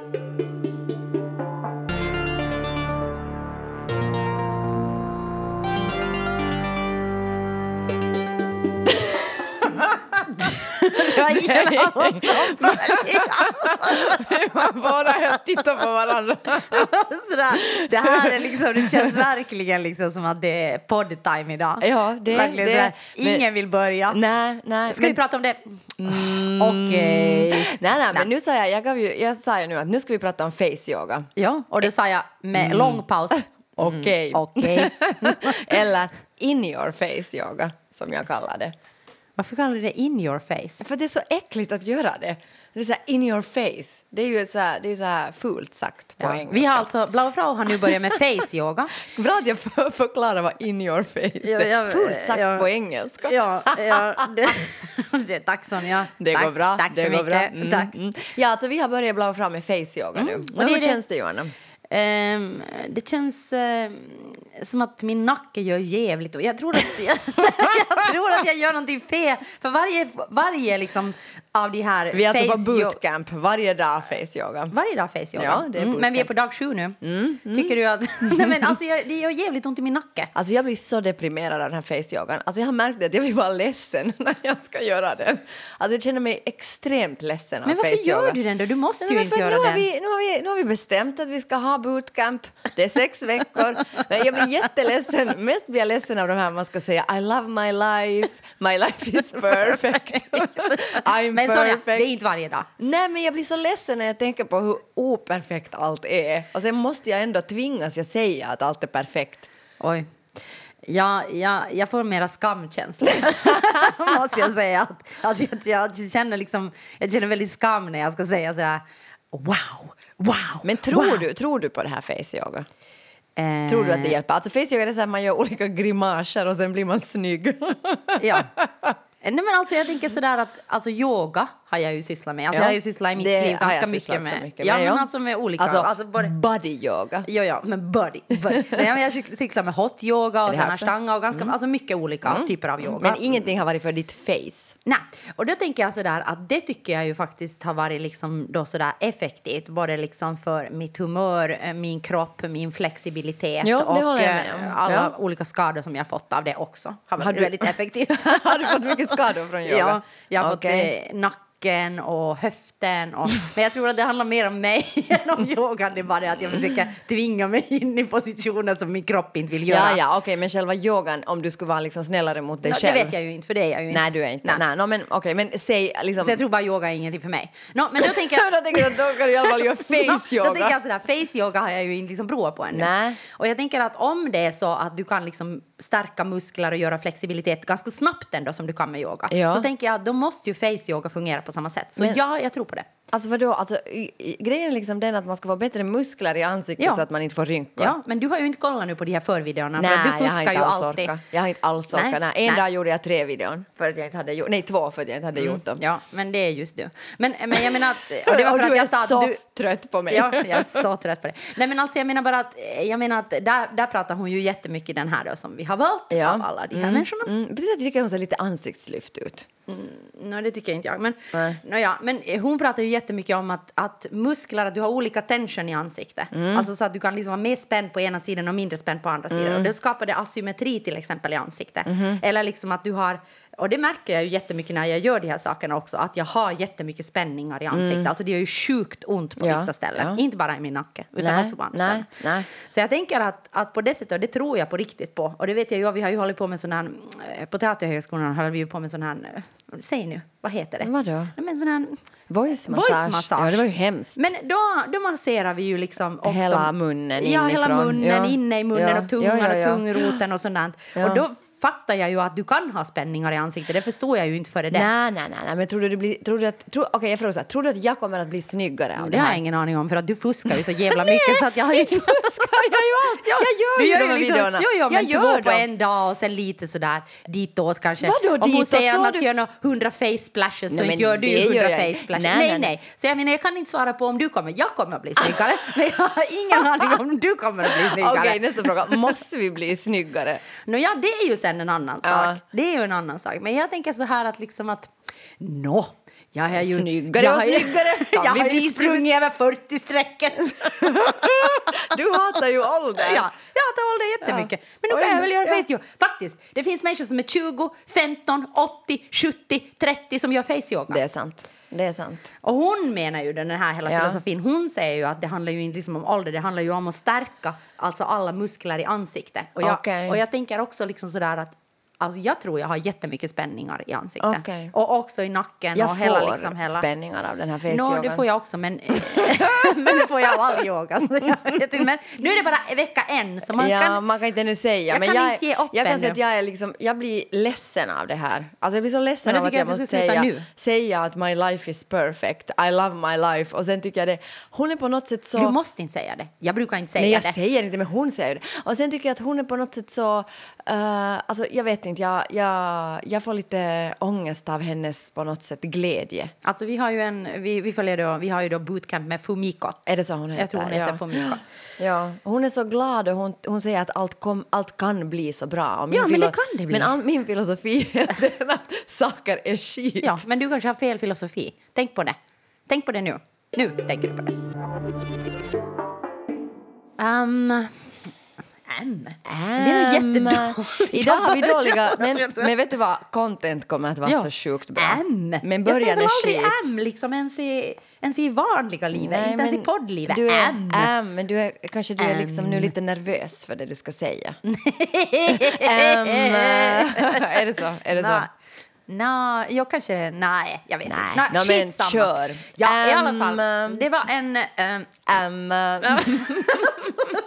Det var ingen oss som Man bara tittar på varandra. Sådär. Det här är liksom, det känns verkligen liksom som att det är podd-time idag. Ja, det- verkligen det- sådär. men- Ingen vill börja. Nej, nej. Ska vi prata om det? Okej. Nej, nej, men nu sa jag, jag, gav ju, jag sa ju nu att nu ska vi prata om face yoga. Ja, och det sa jag med lång paus. Okej. Okej. Eller in your face yoga, som jag kallar det. Varför kallar du det in your face? För det är så äckligt att göra det. Det är så här in your face. Det är ju så här, det är så här fult sagt på Ja. engelska. Vi har alltså, Blau Frau har nu börjat med face yoga. Bra att jag för- förklarar vad in your face Ja, är. Fult sagt ja. på engelska. Ja, ja det, det, tack Sonja. Det tack, går bra. Tack så mycket. bra. Mm, Tack. mm. Ja, alltså vi har börjat blåa fram med face yoga nu. och Och hur det- känns det Johanna? Ehm, det känns ehm, som att min nacke gör jävligt och jag tror att jag, jag tror att jag gör någonting fel. För varje, varje liksom av de här Vi är alltså på bootcamp varje dag face yoga. Varje dag face yoga. Ja, mm, men vi är på dag sju nu. Tycker du att... Nej, men alltså, jag, det gör jävligt ont i min nacke. Alltså jag blir så deprimerad av den här face yogan. Alltså jag har märkt att jag blir bara ledsen när jag ska göra den. Alltså jag känner mig extremt ledsen av Men varför face yoga. gör du den då? Du måste Nej, ju men inte göra nu, har den. vi, nu, har vi, nu har vi bestämt att vi ska ha bootcamp. Det är sex veckor. Men jag blir jätteledsen. Mest blir jag ledsen av de här man ska säga I love my life, my life is perfect. I'm Men Sonja, perfect. det är inte varje dag. Nej, men jag blir så ledsen när jag tänker på hur operfekt allt är. Och sen måste jag ändå tvingas jag säga att allt är perfekt. Oj. Ja, ja, jag får mera skamkänslor, måste jag säga. Att, att jag, jag, känner liksom, jag känner väldigt skam när jag ska säga sådär wow, wow. Men tror, wow. du, tror du på det här face yoga? Eh, Tror du att det hjälper? Alltså face yoga är så här man gör olika grimaser och sen blir man snygg. Ja. Nej, men alltså, jag tänker sådär att alltså, yoga har jag ju sysslat med. Alltså, Ja, jag har ju sysslat i mitt det liv ganska mycket sysslat med. mycket ja, men ja. alltså med olika. Alltså, Alltså, både, body yoga. Ja, ja, men body. body. Nej, men jag cyklar med hot yoga och också? ashtanga och ganska, alltså mycket olika typer av yoga. Men ingenting har varit för ditt face. Nej, och då tänker jag sådär att det tycker jag ju faktiskt har varit liksom då sådär effektivt, både liksom för mitt humör, eh, min kropp, min flexibilitet Jo, och eh, alla Ja. olika skador som jag fått av det också. Har varit Har du- väldigt effektivt. har du fått mycket skador från yoga? Ja, jag har Okej. fått eh, nacken och höften. Och, men jag tror att det handlar mer om mig än om yogan. Det är bara det att jag försöker tvinga mig in i positioner som min kropp inte vill göra. Ja, ja, okej, men själva yogan, om du skulle vara liksom snällare mot dig Nå, själv. det vet jag ju inte, för det är jag ju inte. Nej, du är inte. Nej. no, men okej, men säg liksom... Så jag tror bara yoga är ingenting för mig. Nå, men då tänker jag... jag tänker att då kan du i alla fall göra face Då yoga. tänker jag sådär, face yoga har jag ju inte liksom provat på ännu. Nej. Och jag tänker att om det är så att du kan liksom stärka muskler och göra flexibilitet ganska snabbt ändå som du kan med yoga. Ja. Så tänker jag att då måste ju face yoga fungera på samma sätt. Så Men- ja, jag tror på det. Alltså vadå, alltså, grejen är liksom den att man ska få bättre muskler i ansiktet Ja. så att man inte får rynkor. Ja, men du har ju inte kollat nu på de här förvideorna. Nej, för du jag har fuskar inte ju alls alltid. orkat. Jag har inte alls orkat. Nej, Nej. En nej. dag gjorde jag tre videon för att jag inte hade gjort, nej två för att jag inte hade gjort dem. Ja, men det är just du. Men, men jag menar att... Och det var för att jag sa så att du... trött på mig. Ja, jag är så trött på det. Nej, men alltså, jag menar bara att, jag menar att där, där pratar hon ju jättemycket den här då, som vi har valt Ja. av alla de här människorna. Mm, precis, jag tycker hon ser lite ansiktslyft ut. Nej, det tycker inte jag. Men, Nej. nåja, men hon pratar ju jättemycket om att, att muskler, att du har olika tension i ansiktet. Mm. Alltså så att du kan liksom vara mer spänd på ena sidan och mindre spänd på andra Mm. sidan. Och det skapar det asymmetri till exempel i ansiktet. Mm-hmm. Eller liksom att du har, och det märker jag ju jättemycket när jag gör de här sakerna också, att jag har jättemycket spänningar i ansiktet. Alltså det gör ju sjukt ont på Mm. Ja, vissa ställen. ja. Inte bara i min nacke, utan Nej, också på andra nej, ställen. nej. Så jag tänker att, att på det sättet, och det tror jag på riktigt på, och det vet jag ju, vi har ju hållit på med sån här, eh, på Teaterhögskolan höll vi ju på med sån här, eh, säg nu, vad heter det? Vadå? Men sån här, Voice massage. Voice massage. Ja, det var ju hemskt. Men då, då masserar vi ju liksom också... Hela munnen Ja, hela inifrån. munnen, Ja. inne i munnen och tungan och tungroten och sånt. Ja. Och då fattar jag ju att du kan ha spänningar i ansiktet. Det förstår jag ju inte före det. Nej, nej, nej, nej, men tror du, det blir, tror du att, tror, okej jag frågar så här, tror du att jag kommer att bli snyggare av det, Det har här? jag ingen aning om, för att du fuskar ju så jävla mycket så att jag har ju inte fuskar jag ju alls. Jag gör Du ju gör de här liksom, videorna. jo, jo, Jag men gör två på en dag och sen lite sådär ditåt kanske. Vadå Om hon ditåt? säger att man du- ska göra nå- 100 face splashes så Nej, inte gör du det ju gör 100 jag face splashes. Nej, Nej, nej, nej, nej. Så jag menar, jag kan inte svara på om du kommer. Jag kommer att bli snyggare, men jag har ingen aning om du kommer att bli snyggare. Okej, nästa fråga. Måste vi bli snyggare? Nå, ja, det är ju sen en annan Ja. sak. Det är ju en annan sak. Men jag tänker så här att liksom att nå, Jag är ju, Snyggare jag och har ju- snyggare. Jag har ju sprungit över 40-strecket. Du hatar ju ålder. Ja, jag hatar ålder jättemycket. Men nu kan jag väl göra ja. face-yoga. Faktiskt, det finns människor som är 20, 15, 80, 70, 30 som gör face-yoga. Det är sant. Det är sant. Och hon menar ju den här hela Ja. filosofin, hon säger ju att det handlar ju inte liksom om ålder, det handlar ju om att stärka alltså alla muskler i ansiktet. Och jag, Okej. och jag tänker också liksom sådär att Alltså jag tror jag har jättemycket spänningar i ansiktet. Okej. Och också i nacken. Jag och får hela, liksom, hela... spänningar av den här face-yogan. det får jag också, men, men det får jag av all yoga. Men nu är det bara vecka en, så man ja, kan... man kan inte nu säga. Jag men kan jag, inte ge upp jag kan säga att jag, är liksom, jag blir ledsen av det här. Alltså jag blir så ledsen av att jag jag måste säga, nu. säga att my life is perfect. I love my life. Och sen tycker jag det, hon är på något sätt så... Du måste inte säga det. Jag brukar inte säga Nej, jag det. säger inte, men hon säger det. Och sen tycker jag att hon är på något sätt så... eh, alltså, jag vet inte, jag, jag, jag får lite ångest av hennes på något sätt glädje. Alltså vi har ju en, vi, vi följer då, vi har ju då bootcamp med Fumiko. Är det så hon heter? Jag tror hon heter ja. Fumiko. Ja, hon är så glad och hon, hon säger att allt, kom, allt kan bli så bra. Och Ja, men det kan det bli. Men all, min filosofi är den att saker är skit. Ja, men du kanske har fel filosofi. Tänk på det. Tänk på det nu. Nu tänker du på det. Um, M. Det är jättedåligt. Idag har vi dåliga... Men, Jag men vet du vad? Content kommer att vara Ja. så sjukt bra. M. Men jag början säger väl är aldrig skit. M liksom ens i, ens i vanliga livet, inte ens i men poddlivet. Du är M. M, men du är, kanske du är liksom nu M. lite nervös för det du ska säga. M. är det så? Är det så? Nej, Nej, jag kanske... Nej, jag vet Nej. inte. Nå, men skitsamma. kör. Ja, i alla M. fall. Det var en... ehm, M.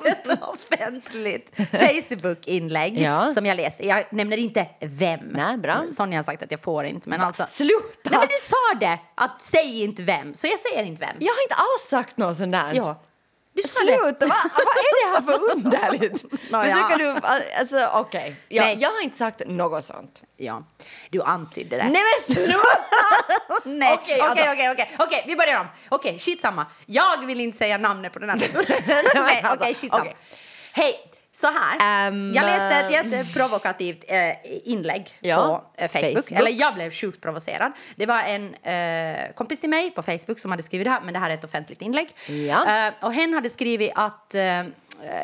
ett offentligt Facebook-inlägg Ja. som jag läste. Jag nämner inte vem. Nej, bra. Sonja har sagt att jag får inte. Men alltså, Sluta! Nej, men du sa det! Att säg inte vem. Så jag säger inte vem. Jag har inte alls sagt något sånt där. Ja. Sluta! Vad, vad är det här för underligt? Försöker du... Alltså, okej. Ja, Nej. jag har inte sagt något sånt. Ja, du antydde det. Nej men sluta! Nej, Okej, okej, alltså- okej, okej. Okej, vi börjar om. Okej, shit samma. Jag vill inte säga namnet på den här personen. Nej, Alltså, okej, shit samma. okej. Hej, så här. Ehm, jag läste ett jätteprovokativt eh, inlägg Ja, på eh, Facebook. Facebook. Eller jag blev sjukt provocerad. Det var en eh, kompis till mig på Facebook som hade skrivit det här, men det här är ett offentligt inlägg. Ja. Eh, och hen hade skrivit att eh,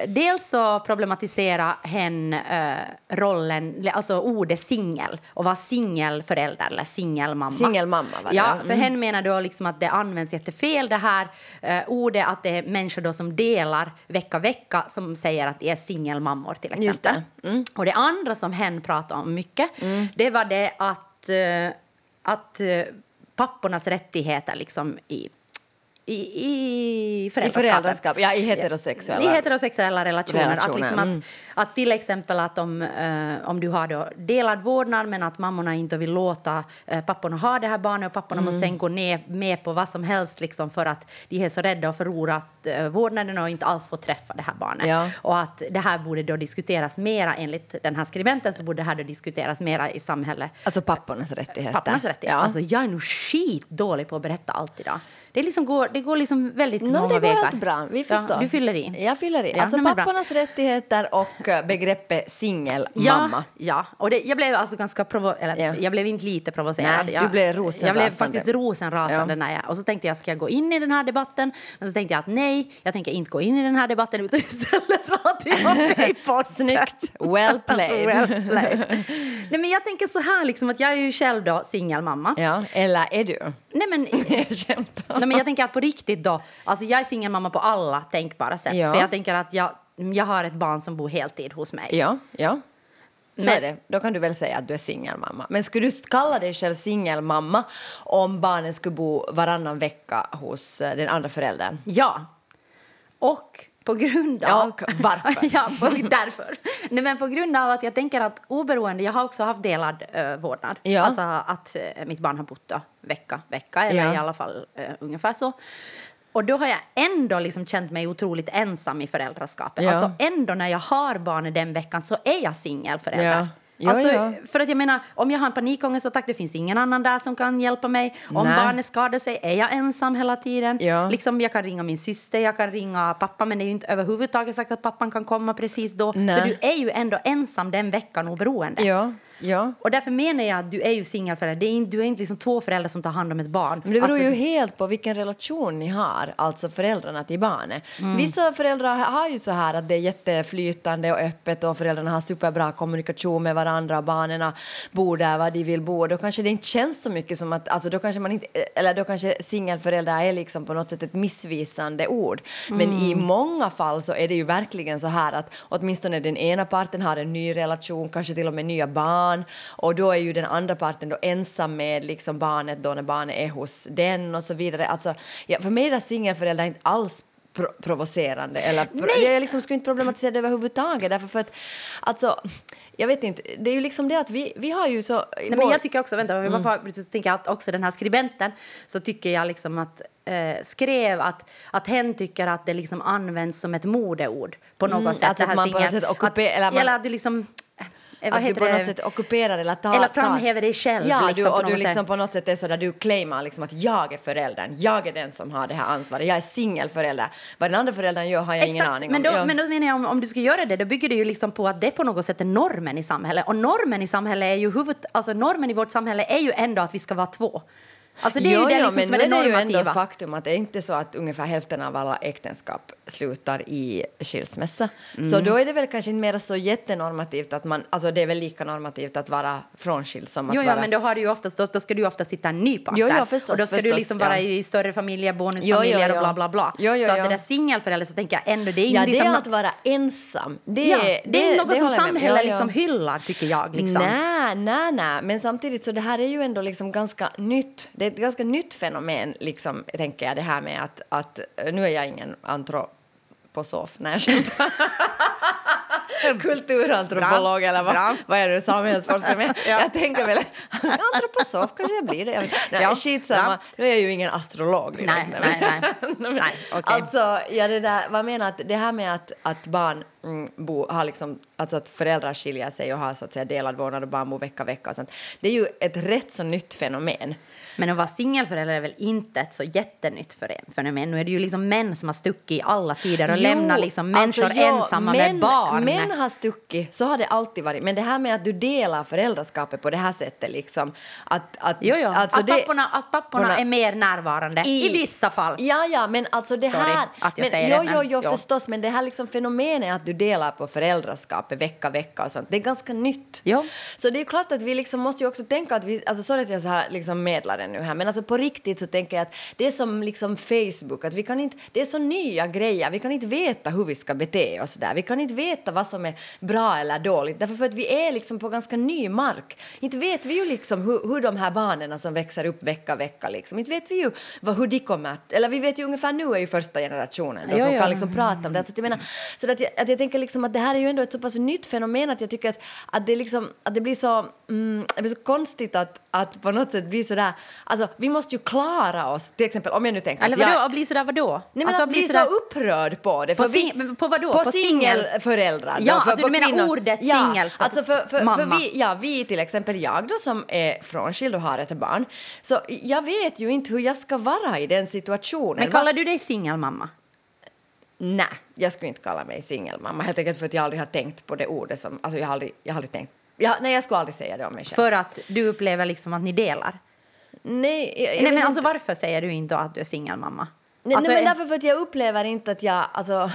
Dels så problematiserar hen eh, rollen, alltså ordet singel och vara singelförälder eller singelmamma. Singelmamma var det, Ja, för hen menar då liksom att det används jättefel det här eh, ordet att det är människor då som delar vecka vecka som säger att de är singelmammor till exempel. Det. Mm. Och det andra som hen pratar om mycket det var det att, eh, att eh, pappornas rättigheter liksom i i, i I föräldraskapet. föräldraskap, ja i heterosexuella. I heterosexuella relationer. Att, Relationer, liksom att, mm. att till exempel att om, eh, om du har då delad vårdnad men att mammorna inte vill låta eh, papporna ha det här barnet och papporna måste Mm. sen gå ner med på vad som helst liksom för att de är så rädda att förlora eh, vårdnaden och inte alls få träffa det här barnet. Ja. Och att det här borde då diskuteras mera enligt den här skribenten så borde det här då diskuteras mera i samhället. Alltså pappornas rättigheter. Pappornas rättigheter. Ja. Alltså, jag är nog skitdålig på att berätta allt idag. Det, liksom går, det går liksom väldigt No, många det går vägar. allt bra. Vi förstår. Ja, du fyller i. Jag fyller i. Ja, alltså pappornas rättigheter och eh, begreppet Ja, singelmamma. ja. Och det, jag blev alltså ganska provo- eller, Ja. jag blev inte lite provocerad. Nej, jag, du blev Jag blev rosenrasande. faktiskt rosenrasande Ja. när jag, och så tänkte jag, ska jag gå in i den här debatten? Men så tänkte jag att nej, jag tänker inte gå in i den här debatten utan istället prata om podden. Snyggt. Well played. Well played. nej, men jag tänker så här, liksom, att jag är ju själv då singelmamma. Ja, eller är du? Nej, men, Jag. Nej, men jag tänker att på riktigt då, alltså jag är singelmamma på alla tänkbara sätt. Ja. För jag tänker att jag, jag har ett barn som bor heltid hos mig. Ja, ja. Så Men- är det. Då kan du väl säga att du är singelmamma. Men skulle du kalla dig själv singelmamma om barnen skulle bo varannan vecka hos eh, den andra föräldern? Ja. Och på grund av... Ja, varför? ja, på, därför. Nej, men på grund av att jag tänker att oberoende, jag har också haft delad uh, vårdnad. Ja. Alltså att eh, mitt barn har bott vecka, vecka eller Ja. i alla fall eh, ungefär så. Och då har jag ändå liksom känt mig otroligt ensam i föräldraskapet. Ja. Alltså ändå när jag har barnet den veckan så är jag singelförälder. Ja. Ja, alltså, ja. För att jag menar, om jag har en panikångestattack, det finns ingen annan där som kan hjälpa mig. Om Nej. barnet skadar sig är jag ensam hela tiden. Ja. Liksom, jag kan ringa min syster, jag kan ringa pappa, men det är ju inte överhuvudtaget sagt att pappan kan komma precis då. Nej. Så du är ju ändå ensam den veckan oberoende. Ja. Ja. Och därför menar jag att du är ju singelförälder. Det är in, du är inte liksom två föräldrar som tar hand om ett barn. Men det beror Alltså, ju helt på vilken relation ni har, alltså föräldrarna till barnet. Mm. Vissa föräldrar har ju så här att det är jätteflytande och öppet och föräldrarna har superbra kommunikation med varandra och barnen bor där var de vill bo. Då kanske det inte känns så mycket som att, alltså då kanske man inte, eller då kanske singelföräldrar är liksom på något sätt ett missvisande ord. Men i Mm. många fall så är det ju verkligen så här att åtminstone den ena parten har en ny relation, kanske till och med nya barn och då är ju den andra parten då ensam med liksom barnet då när barnet är hos den och så vidare. Alltså, ja, för mig är singelföräldrar inte alls pro- provocerande. Eller pro- jag liksom skulle inte problematisera det överhuvudtaget. Därför för att, alltså, jag vet inte, det är ju liksom det att vi, vi har ju så... Nej, men vår- jag tycker också, vänta, om jag bara tänker att också den här skribenten så tycker jag liksom att eh, skrev att, att hen tycker att det liksom används som ett modeord på något Mm, sätt. alltså att man på något sätt ockuper- att, eller man- eller att du liksom... Eh, vad att du på det? något sätt ockuperar eller tar... Eller framhäver dig själv, Ja, liksom, du, och du liksom på något sätt är så där, du claimar liksom att jag är föräldern, jag är den som har det här ansvaret, jag är singelförälder. Vad den andra föräldern gör har jag ingen Exakt, aning men då, om. Ja. men då menar jag om, om du ska göra det, då bygger det ju liksom på att det på något sätt är normen i samhället. Och normen i samhället är ju huvud, alltså normen i vårt samhälle är ju ändå att vi ska vara två. Alltså det är jo, det jo, liksom men som är det är det ju ändå faktum att det är inte så att ungefär hälften av alla äktenskap slutar i skilsmässa. Mm. Så då är det väl kanske inte mer så jättenormativt att man, alltså det är väl lika normativt att vara frånskild som att Jo, vara... ja, men då, har du ju oftast, då, då ska du ju oftast hitta en ny partner. Jo, ja, förstås, och då ska du förstås, liksom ja. vara i större familjer, Jo, bonusfamiljer jo, jo. och bla bla bla. Jo, jo, så att jo. det där singelförälder så tänker jag ändå, det är Ja, inte det liksom är att vara ensam. Det, ja, det är något som håller jag med om. samhället Ja, ja. liksom hyllar tycker jag. Liksom. Nej, nej, nej. Men samtidigt så det här är ju ändå liksom ganska nytt. Det ett ganska nytt fenomen, liksom, tänker jag, det här med att, att nu är jag ingen antroposof, nej jag skämtar. Kulturantropolog eller vad, Bra. vad är det, samhällsforskare? Men Ja. jag tänker väl, antroposof kanske jag blir det. Jag. Nej, Ja, skitsamma, bra. nu är jag ju ingen astrolog. Nej, nej, nej. nej okej. Alltså, ja, det där, vad menar att det här med att, att barn mm, bo, har liksom, alltså att föräldrar skiljer sig och har så att säga delad vårdnad och barn bor vecka vecka och sånt. Det är ju ett rätt så nytt fenomen. Men att vara singelförälder är väl inte ett så jättenytt fenomen. Nu är det ju liksom män som har stuckit i alla tider och Jo, lämnar liksom människor alltså, ja, ensamma män, med barn. Män har stuckit, så har det alltid varit. Men det här med att du delar föräldraskapet på det här sättet liksom. Att, att, Jo, jo. alltså att, det- papporna, att papporna är mer närvarande i, vissa fall. Ja, ja, men alltså det Sorry här... att jag men, säger jo, det, men- jo, jo. förstås, men det här liksom fenomenet att du delar på föräldraskapet vecka, vecka och sånt, det är ganska nytt. Jo. Så det är klart att vi liksom måste ju också tänka att vi, alltså sorry att jag så här liksom medlare nu här, men alltså på riktigt så tänker jag att det är som liksom Facebook, att vi kan inte, det är så nya grejer, vi kan inte veta hur vi ska bete oss där, vi kan inte veta vad som är bra eller dåligt, därför för att vi är liksom på ganska ny mark. Inte vet vi ju liksom hur, hur de här barnen som växer upp vecka, vecka liksom, inte vet vi ju vad, hur de kommer eller vi vet ju ungefär nu är ju första generationen då, som kan liksom prata om det. Så att jag menar, så att jag, att jag tänker liksom att det här är ju ändå ett så pass nytt fenomen att jag tycker att, att, det, liksom, att det blir så, mm, det blir så konstigt att, att på något sätt bli så där, alltså vi måste ju klara oss, till exempel om jag nu tänker Eller att jag, vadå, att bli sådär vadå? Nej, men Alltså, att bli sådär- så upprörd på det. På för sing- men på vadå? På, På singel- singelföräldrar. då, Ja, för, alltså du menar kvinnor. ordet ja, singel för- Alltså för, för, för mamma. vi, ja, vi till exempel, jag då som är frånskild och har ett barn, så jag vet ju inte hur jag ska vara i den situationen. Men kallar du dig singelmamma? Nej, jag skulle inte kalla mig singelmamma. Helt enkelt för att jag aldrig har tänkt på det ordet som... Alltså jag har aldrig, jag har aldrig tänkt... Jag, nej, jag skulle aldrig säga det om mig själv. För att du upplever liksom att ni delar? nej, jag, jag Nej, men alltså inte. varför säger du inte att du är singelmamma? Nej, Alltså, nej, men därför för att jag upplever inte att jag... Alltså,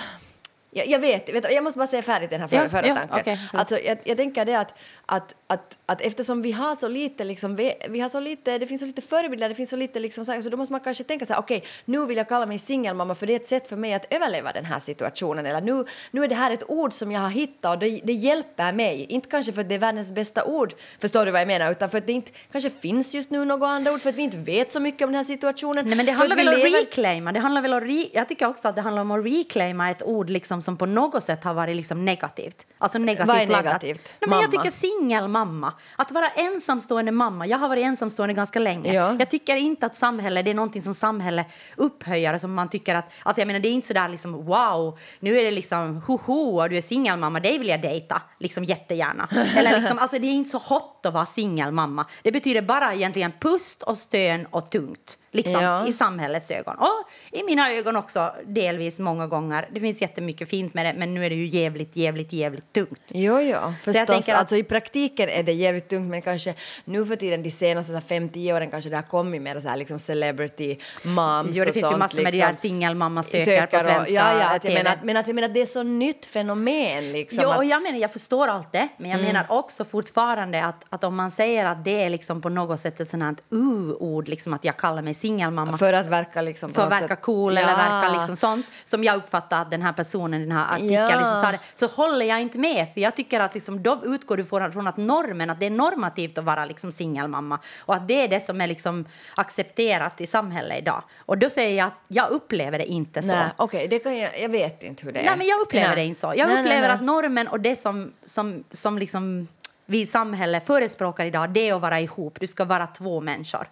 jag, jag vet, vet, jag måste bara säga färdigt den här förra, Ja, förra ja, tanken. förlåt. alltså, jag, jag tänker det att, att, att, att eftersom vi har så lite, liksom, vi, vi har så lite, det finns så lite förebilder, det finns så lite liksom, så, då måste man kanske tänka så här, okej, nu vill jag kalla mig singelmamma för det är ett sätt för mig att överleva den här situationen. Eller nu, nu är det här ett ord som jag har hittat och det, det hjälper mig. Inte kanske för att det är världens bästa ord, förstår du vad jag menar, utan för att det inte kanske finns just nu något andra ord, för att vi inte vet så mycket om den här situationen. Nej, men det handlar väl om lever- reclaima. Det handlar väl om re, jag tycker också att det handlar om att reclaima ett ord liksom som på något sätt har varit liksom negativt. Alltså negativt Vad är laddat. negativt? Nej, men jag Mamma? Singelmamma. Att vara ensamstående mamma. Jag har varit ensamstående ganska länge. Ja. Jag tycker inte att samhälle, det är någonting som samhälle upphöjer som man tycker att, alltså jag menar det är inte sådär liksom wow, nu är det liksom hoho och du är singelmamma, dig vill jag dejta, liksom jättegärna. Eller liksom, alltså det är inte så hot att vara singelmamma. Det betyder bara egentligen pust och stön och tungt. Liksom, Ja. i samhällets ögon. Och i mina ögon också delvis många gånger. Det finns jättemycket fint med det, men nu är det ju jävligt, jävligt, jävligt tungt. Jo, jo, förstås. tänker att- Alltså, I praktiken är det jävligt tungt, men kanske nu för tiden, de senaste så här, 5-10 åren, kanske det har kommit mer så här, liksom celebrity moms Jo, det och finns ju sånt, massor med de liksom. här singelmamma söker, Söker på och- svenska Ja, ja, att jag menar, men att jag menar att det är så nytt fenomen. Liksom, Jo, att, och jag menar, jag förstår allt det, men jag menar också fortfarande att, att om man säger att det är liksom på något sätt ett sånt här u-ord, liksom att jag kallar mig singelmamma för att verka liksom för att verka cool eller Ja. verka liksom sånt som jag uppfattar att den här personen den här artikeln Ja. liksom sa det, så håller jag inte med för jag tycker att liksom, då utgår du från, att normen, att det är normativt att vara liksom singelmamma och att det är det som är liksom accepterat i samhället idag. Och då säger jag att jag upplever det inte så. Nej, det kan jag, jag vet inte hur det är. Nej, men jag upplever Nej. det inte så. Jag nej, upplever nej. att normen och det som, som, som liksom vi i samhället förespråkar idag, det är att vara ihop. Du ska vara två människor.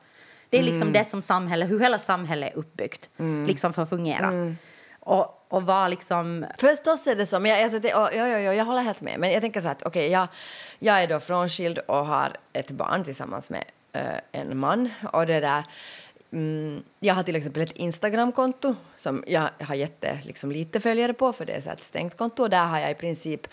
Det är liksom Mm. det som samhälle, hur hela samhället är uppbyggt liksom för att fungera. Mm. Och, och vara liksom... Förstås är det så, men jag, alltså det, ja, ja, ja, jag håller helt med. Men jag tänker så här att okej, jag, jag är då frånskild och har ett barn tillsammans med eh, en man. Och det där, mm, jag har till exempel ett Instagramkonto som jag har jätte, liksom, lite följare på för det är så ett stängt konto. Och där har jag i princip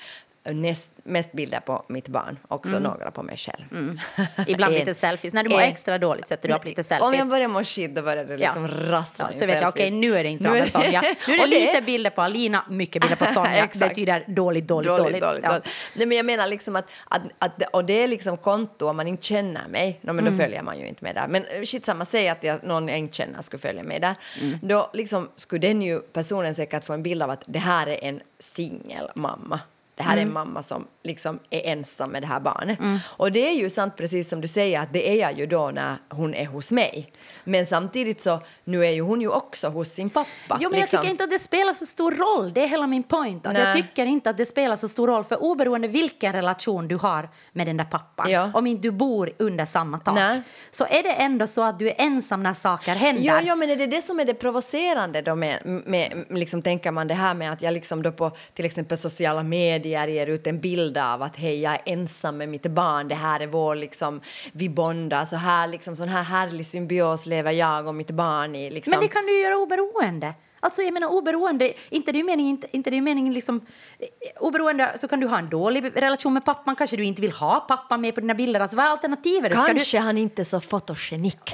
näst, mest bilder på mitt barn, också några på mig själv. Mm. Ibland En- lite selfies. När du mår en- extra dåligt sätter du upp lite Om selfies. jag börjar må skit då börjar det liksom rassla Ja, så vet jag, okej selfies. nu är det inte bra med Sonja. Nu är det lite bilder på Alina, mycket bilder på Sonja. Exakt. betyder dåligt, dåligt, dåligt. Ja. Nej, men jag menar liksom att, att, att och det är liksom konto om man inte känner mig, no, men Mm. då följer man ju inte med där. Men eh, shit samma, säg att jag, någon jag inte känner skulle följa med där. Mm. Då liksom skulle den ju personen säkert få en bild av att det här är en singelmamma. Det här är Mm. en mamma som liksom är ensam med det här barnet. Och det är ju sant precis som du säger att det är jag ju då när hon är hos mig. Men samtidigt så nu är ju hon ju också hos sin pappa. Jo, men liksom. jag tycker inte att det spelar så stor roll. Det är hela min point. Att jag tycker inte att det spelar så stor roll. För oberoende vilken relation du har med den där pappan, Ja. om inte du bor under samma tak, Nej. så är det ändå så att du är ensam när saker händer. Jo, jo, men är det det som är det provocerande då med, med liksom tänker man det här med att jag liksom då på till exempel sociala medier ger ut en bild av att hej, jag är ensam med mitt barn, det här är vår liksom, vi bondar, så här liksom sån här härlig symbios lever jag och mitt barn i liksom. Men det kan du ju göra oberoende. Alltså jag menar oberoende, inte det är meningen, inte, inte det är meningen liksom, eh, oberoende så kan du ha en dålig relation med pappan, kanske du inte vill ha pappan med på dina bilder, alltså vad är alternativet? Ska du, Kanske han inte är så fotogenik.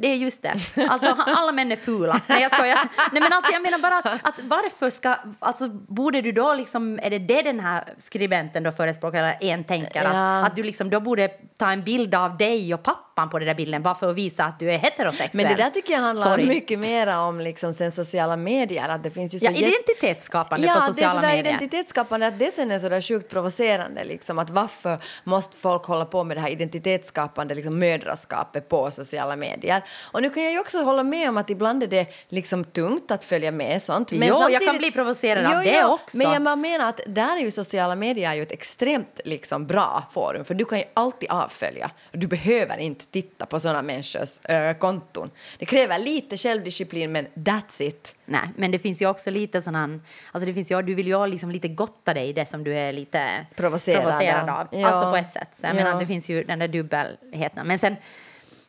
Det är just det. Alltså, alla män är fula. Nej, jag skojar. Nej, men alltså, jag menar bara att, att varför ska... Alltså, borde du då liksom... Är det det den här skribenten då förespråkar, eller en tänker? Ja. Att, att du liksom då borde ta en bild av dig och pappan på den där bilden bara för att visa att du är heterosexuell? Men det där tycker jag handlar Sorry. mycket mer om liksom sen sociala medier. Att det finns ju så Ja, identitetsskapande ja, på det är sociala medier. identitetsskapande att det sen är sådär sjukt provocerande. Liksom, att varför måste folk hålla på med det här identitetsskapande liksom, mödraskapet på sociala medier? Och nu kan jag ju också hålla med om att ibland är det liksom tungt att följa med sånt. Jo, jag kan bli provocerad av det också. Men jag menar att där är ju sociala medier ju ett extremt liksom, bra forum för du kan ju alltid avfölja. Du behöver inte titta på sådana människors äh, konton. Det kräver lite självdisciplin men that's it. Nej, men det finns ju också lite sån här, alltså det finns ju, du vill ju liksom lite gotta dig i det som du är lite Provocerad av. av. Ja. Alltså på ett sätt. Så jag Ja. menar, det finns ju den där dubbelheten. Men sen,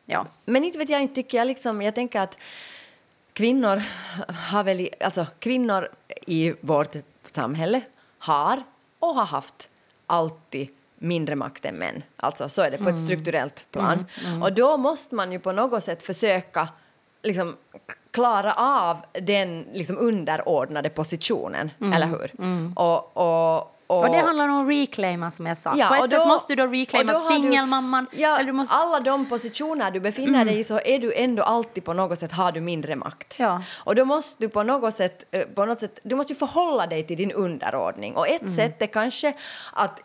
ja. Men inte vet jag, inte tycker jag liksom, jag tänker att kvinnor har väl, alltså kvinnor i vårt samhälle har och har haft alltid mindre makt än män. Alltså så är det på ett strukturellt plan. Och då måste man ju på något sätt försöka liksom klara av den liksom underordnade positionen, eller hur? Och, och, Och det handlar om att reclaima som jag sa. Ja, på ett och sätt då- måste du då och reclaima då singelmamman. Ja, måste, Mm. Alla de positioner du befinner dig i så är du ändå alltid på något sätt har du mindre makt. Ja. Och då måste du på något sätt, eh, på något sätt du måste förhålla dig till din underordning. Och ett Mm. sätt är kanske att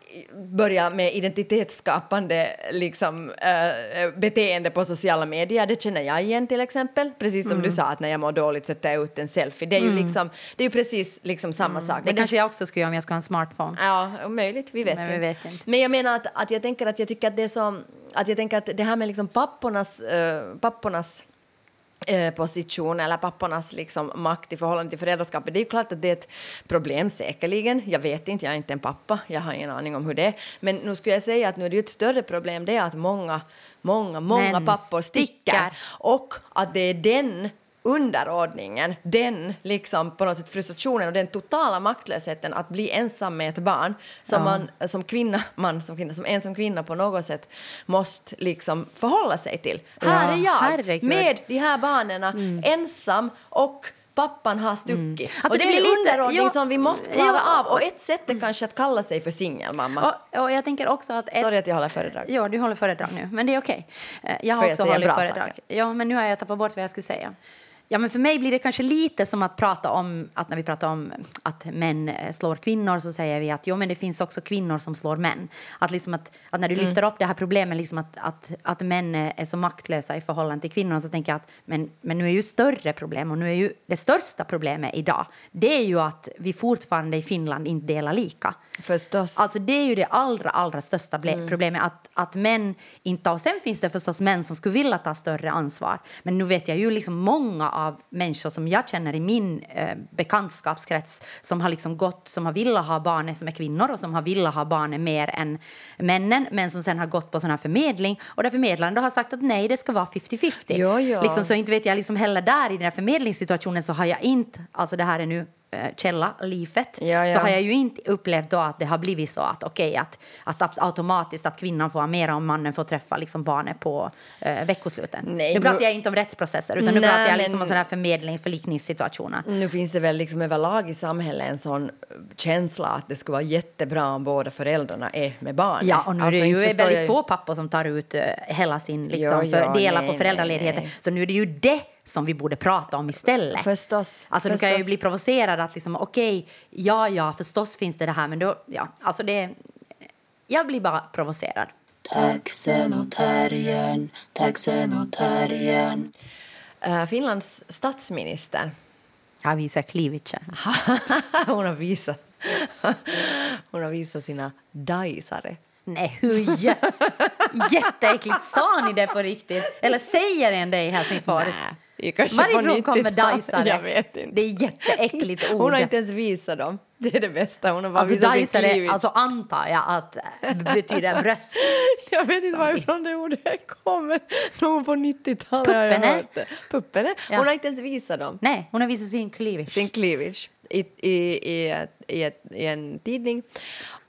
börja med identitetsskapande liksom, eh, beteende på sociala medier. Det känner jag igen till exempel. Precis som Mm. du sa att när jag mår dåligt sätter jag ut en selfie. Det är ju, liksom, det är ju precis liksom samma sak. Mm. det Men kanske jag också skulle göra om jag skulle ha en smartphone. Ja, möjligt. Vi vet, Men vi inte. vet inte. Men jag menar att, att jag tänker att jag tycker att det är så... Att jag tänker att det här med liksom pappornas, eh, pappornas eh, position eller pappornas liksom makt i förhållande till föräldraskapet. Det är ju klart att det är ett problem säkerligen. Jag vet inte, jag är inte en pappa, jag har ingen aning om hur det är. Men nu skulle jag säga att nu är det ju ett större problem det är att många, många, många Men pappor sticker. sticker. Och att det är den underordningen, den liksom på något sätt frustrationen och den totala maktlösheten att bli ensam med ett barn som Ja. man som kvinna, man som kvinna, som ensam kvinna på något sätt måste liksom förhålla sig till. Ja, här är jag herregud. Mm. med de här barnen ensam och pappan har stuckit. Alltså, och det, det blir en lite- underordning ja, som vi måste klara ja. av och ett sätt är kanske att kalla sig för singelmamma. Och, och jag tänker också att... Ett, Sorry att jag håller föredrag. Ja, du håller föredrag nu, men det är okej. Eh, Jag har För jag också säger hållit föredrag. saker. Ja, men nu har jag tappat bort vad jag skulle säga. Ja, men för mig blir det kanske lite som att prata om att när vi pratar om att män eh, slår kvinnor så säger vi att jo, men det finns också kvinnor som slår män. Att, liksom att, att när du lyfter upp det här problemet liksom att, att, att män är så maktlösa i förhållande till kvinnor så tänker jag att men, men nu är ju större problem och nu är ju det största problemet idag det är ju att vi fortfarande i Finland inte delar lika. Förstås. Alltså det är ju det allra, allra största ble- problemet att, att män inte... Och sen finns det förstås män som skulle vilja ta större ansvar. Men nu vet jag ju liksom många av människor som jag känner i min eh, bekantskapskrets som har liksom gått, som har velat ha barn som är kvinnor och som har velat ha barn mer än männen men som sen har gått på sån här förmedling och där förmedlaren då har sagt att nej, det ska vara 50-50. Ja, ja. Liksom, så inte vet jag liksom heller där i den här förmedlingssituationen så har jag inte, alltså det här är nu källa, livet, Ja, ja. så har jag ju inte upplevt då att det har blivit så att okej att, att automatiskt att kvinnan får ha mer om mannen får träffa liksom barnet på eh, veckosluten. Nej, nu pratar jag inte om rättsprocesser utan nu Nej, pratar jag liksom om sån här förmedling, förlikningssituationer. Nu finns det väl liksom överlag i samhället en sån känsla att det skulle vara jättebra om båda föräldrarna är med barnet. Ja, och nu är Alltså, det ju inte förstår väldigt jag- få pappor som tar ut eh, hela sin liksom, Ja, för, ja, delar nej, på föräldraledigheten. Så nu är det ju det som vi borde prata om istället. Förstås, Alltså nu kan ju bli provocerad att liksom, okej, ja, ja, förstås finns det det här, men då, ja, alltså det, jag blir bara provocerad. Taxen och terriern, taxen och terriern. Eh, Finlands statsminister, Jag visar cleavagen. hon har visat hon har visat sina dajsare. Nej, hur jä- jätteäckligt. Sa ni det på riktigt? Eller säger en det i Helsingfors? på Varifrån kommer 90-talet. dajsare? Jag vet inte. Det är jätteäckligt ord. Hon har inte ens visat dem. Det är det bästa. Hon har bara Alltså visat dajsare, alltså antar jag att betyder bröst. Jag vet inte varifrån det ordet kommer. Någon på 90-talet har jag hört det. Puppene? Hon Ja. har inte ens visat dem. Nej, hon har visat sin cleavage. Sin cleavage i, i, i, i, ett, i en tidning.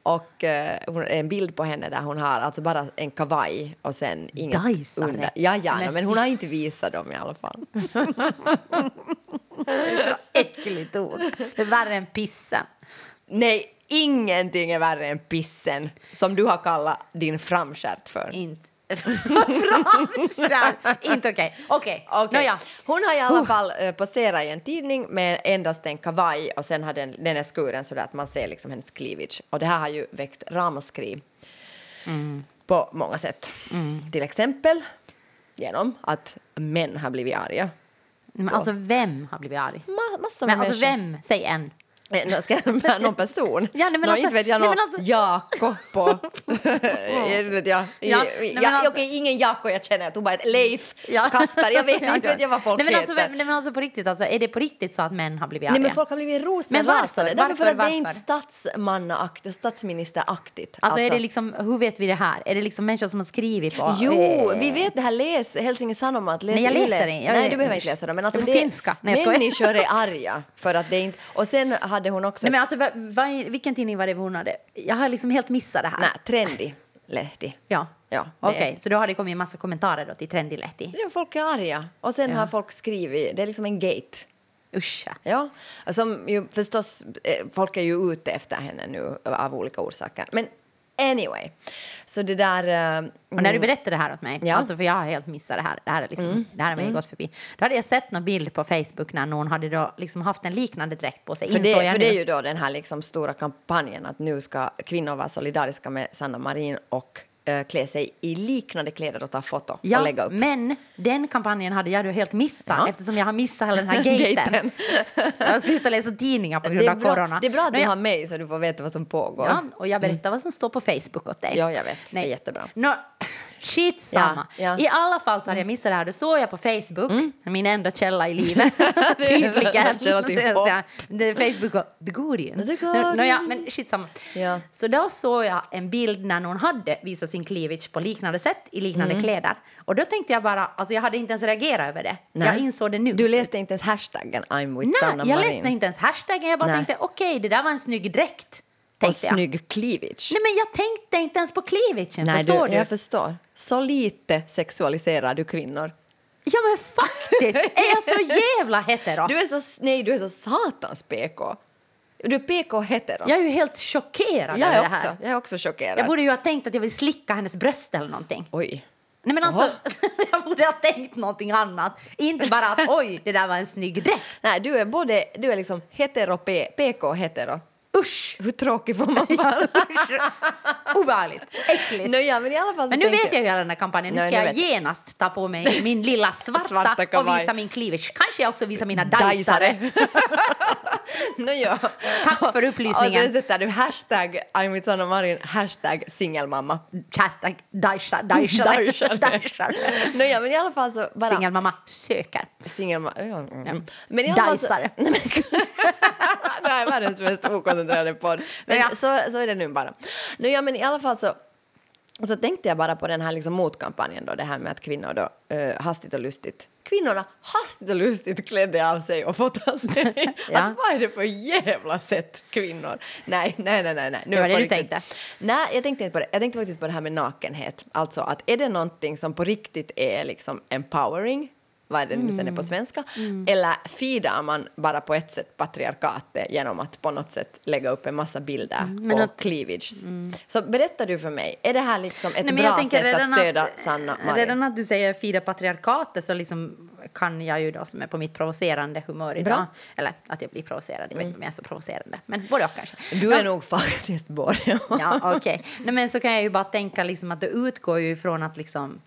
Och eh, hon, en bild på henne där hon har alltså bara en kavaj och sen inget Dajsare? under. Ja, ja, Men men, hon har inte visat dem i alla fall. Äckligt ord. Det är värre än pissen. Nej, ingenting är värre än pissen som du har kallat din framstjärt för. Inte. Inte okej. Okej, Okej. nåja. Hon har i alla fall eh, poserat i en tidning med endast en kavaj och sen har den, den är skuren så att man ser liksom hennes cleavage. Och det här har ju väckt ramaskri på många sätt. Till exempel genom att män har blivit arga. Men alltså vem har blivit arg? Ma- massor med Men alltså människor. vem? Säg en. Ska jag någon person? Ja, nej, men alltså- inte vet jag någon alltså- Jakob och... inte vet jag. Ja, Ja, nej, men alltså- Okej, ingen Jakob jag känner. Jag tog bara ett Leif, Ja. Kasper. Jag vet inte vet jag vad folk nej, men alltså, heter. nej, men alltså på riktigt, alltså, är det på riktigt så att män har blivit arga? Nej, men folk har blivit Men varför? rosenrasande. Därför för Varför? att det är inte Varför? statsmannaaktigt, statsministeraktigt. Alltså, är det liksom, hur vet vi det här? Är det liksom människor som har skrivit på... Jo, eh, vi vet det här. Läs Helsingin Sanomat. Läs Nej, jag läser inte. Nej, du behöver inte läsa dem. Men alltså, det, finska. Nej, jag människor är arga för att det inte... Och sen hade hon också... Nej, men alltså, va, va, vilken tidning var det hon hade? Jag har liksom helt missat det här. Nej, trendig lehti. Ja. Ja, Okej, så då har det kommit en massa kommentarer då till Trendilehti. Ja, folk är arga. Och sen Ja. har folk skrivit... Det är liksom en gate. Usch. ja. Ja, som ju förstås, eh, folk är ju ute efter henne nu av olika orsaker. Men anyway, så det där... eh, Och när du berättade det här åt mig, Ja. alltså för jag har helt missat det här, det här, är liksom, det här har mig gått förbi. Då hade jag sett någon bild på Facebook när någon hade då liksom haft en liknande dräkt på sig. För det, för det är ju då den här liksom stora kampanjen att nu ska kvinnor vara solidariska med Sanna Marin och klä sig i liknande kläder och ta foto och Ja, lägga upp. men den kampanjen hade jag ju helt missat Ja. eftersom jag har missat hela den här gaten. Jag har slutat läsa tidningar på grund av bra, corona. det är bra att du jag- har mig så du får veta vad som pågår. Ja, och jag berättar vad som står på Facebook åt dig. Ja, jag vet. Det är jättebra. Nå, Skitsamma. Ja, ja. I alla fall så hade jag missat det här. Då såg jag på Facebook, min enda källa i livet. Tydligen. en källa till Facebook och The Guardian. The Guardian. Nåja, men skitsamma. Ja. Så då såg jag en bild när någon hade visat sin cleavage på liknande sätt i liknande Mm. kläder. Och då tänkte jag bara, alltså jag hade inte ens reagerat över det. Jag insåg det nu. Du läste inte ens hashtaggen I'm with Sanna Nej, jag Marin. läste inte ens hashtaggen. Jag bara Nej. tänkte, okej, det där var en snygg dräkt. Och Tänkte jag. snygg cleavage. Nej, men jag tänkte inte ens på cleavagen, Nej, förstår du, du? Jag förstår. Så lite sexualiserar du kvinnor. Ja, men faktiskt! är jag så jävla hetero? Du är så, nej, du är så satans PK. Du är PK hetero. Jag är ju helt chockerad jag, över det här. också, jag är också chockerad. Jag borde ju ha tänkt att jag vill slicka hennes bröst eller någonting. Oj. Nej men alltså, jag borde ha tänkt någonting annat. Inte bara att oj, det där var en snygg dräkt. Nej, du är både du är liksom hetero, P, PK hetero. Usch! Hur tråkig får man vara? Obehagligt, äckligt. Nej, ja, men i alla fall Men nu tänkte vet jag ju hela den här kampanjen. Nu ska jag jag. genast ta på mig min lilla svarta, Svarta och visa min cleavage. Kanske jag också visar mina dajsare. no, ja. Tack för upplysningen. Och sen sätter du hashtag I'm with Sanna Marin, hashtag singelmamma. Hashtag dajsare. No, ja, men i alla fall så bara... Singelmamma söker. Singelmamma. Ja, mm. Men i alla fall så... Dajsare. Här är världens mest okoncentrerade podd. Men Ja. så, så är det nu bara. No, ja, men i alla fall så... Så tänkte jag bara på den här liksom motkampanjen då, det här med att kvinnor då eh, hastigt och lustigt Kvinnorna hastigt och lustigt klädde av sig och fotade sig. Ja. att, vad är det för jävla sätt, kvinnor? Nej, nej, nej, nej. nej. Nu Det var det du riktigt. tänkte? Nej, jag tänkte inte på det. Jag tänkte faktiskt på det här med nakenhet. Alltså att är det någonting som på riktigt är liksom empowering vad är det nu sen Mm. är på svenska? Eller feedar man bara på ett sätt patriarkatet genom att på något sätt lägga upp en massa bilder Mm, på att- cleavage? Så berätta du för mig, är det här liksom ett Nej, bra sätt att stödja att- Sanna Marin? Redan att du säger fira patriarkatet så liksom kan jag ju då som är på mitt provocerande humör idag. Bra. Eller att jag blir provocerad, jag vet inte om jag är så provocerande. Men både och kanske. Du är nog faktiskt både och. Ja, okej. Nej, men så kan jag ju bara tänka liksom att det utgår ju ifrån att liksom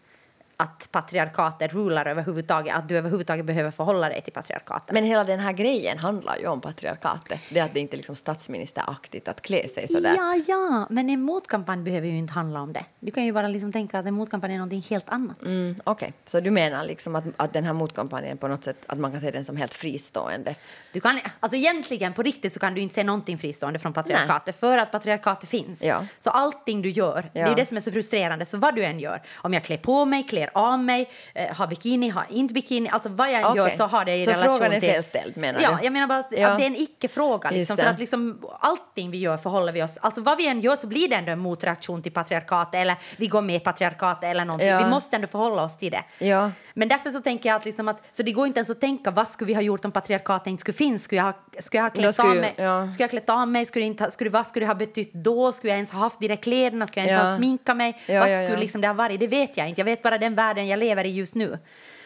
att patriarkatet rular överhuvudtaget, att du överhuvudtaget behöver förhålla dig till patriarkatet. Men hela den här grejen handlar ju om patriarkatet. Det är att det inte är liksom statsministeraktigt att klä sig sådär. Ja, ja, men en motkampanj behöver ju inte handla om det. Du kan ju bara liksom tänka att en motkampanj är någonting helt annat. Mm, Okej, så du menar liksom att, att den här motkampanjen på något sätt, att man kan se den som helt fristående? Du kan, alltså egentligen på riktigt så kan du inte se någonting fristående från patriarkatet för att patriarkatet finns. Ja. Så allting du gör, det är Ja. ju det som är så frustrerande. Så vad du än gör, om jag klär på mig, klär av mig, eh, har bikini, har inte bikini, alltså vad jag Okej. gör så har det i Så relation frågan är felställd, menar ja, du? jag menar bara att, Ja. att det är en icke-fråga. Liksom, för att liksom, allting vi gör förhåller vi oss... Alltså vad vi än gör så blir det ändå en motreaktion till patriarkatet eller vi går med i patriarkatet eller någonting. Ja. Vi måste ändå förhålla oss till det. Ja. Men därför så tänker jag att, liksom att så det går inte ens att tänka vad skulle vi ha gjort om patriarkatet inte skulle finnas. Skulle jag ha, skulle jag ha klätt skulle av mig? ja. Skulle jag klätt av mig? Skulle inte, skulle, vad skulle det ha betytt då? Skulle jag ens ha haft de där kläderna? Skulle jag inte Ja. ha sminkat mig? Ja, vad ja, skulle ja. liksom det ha varit? Det vet jag inte. Jag vet bara den världen jag lever i just nu.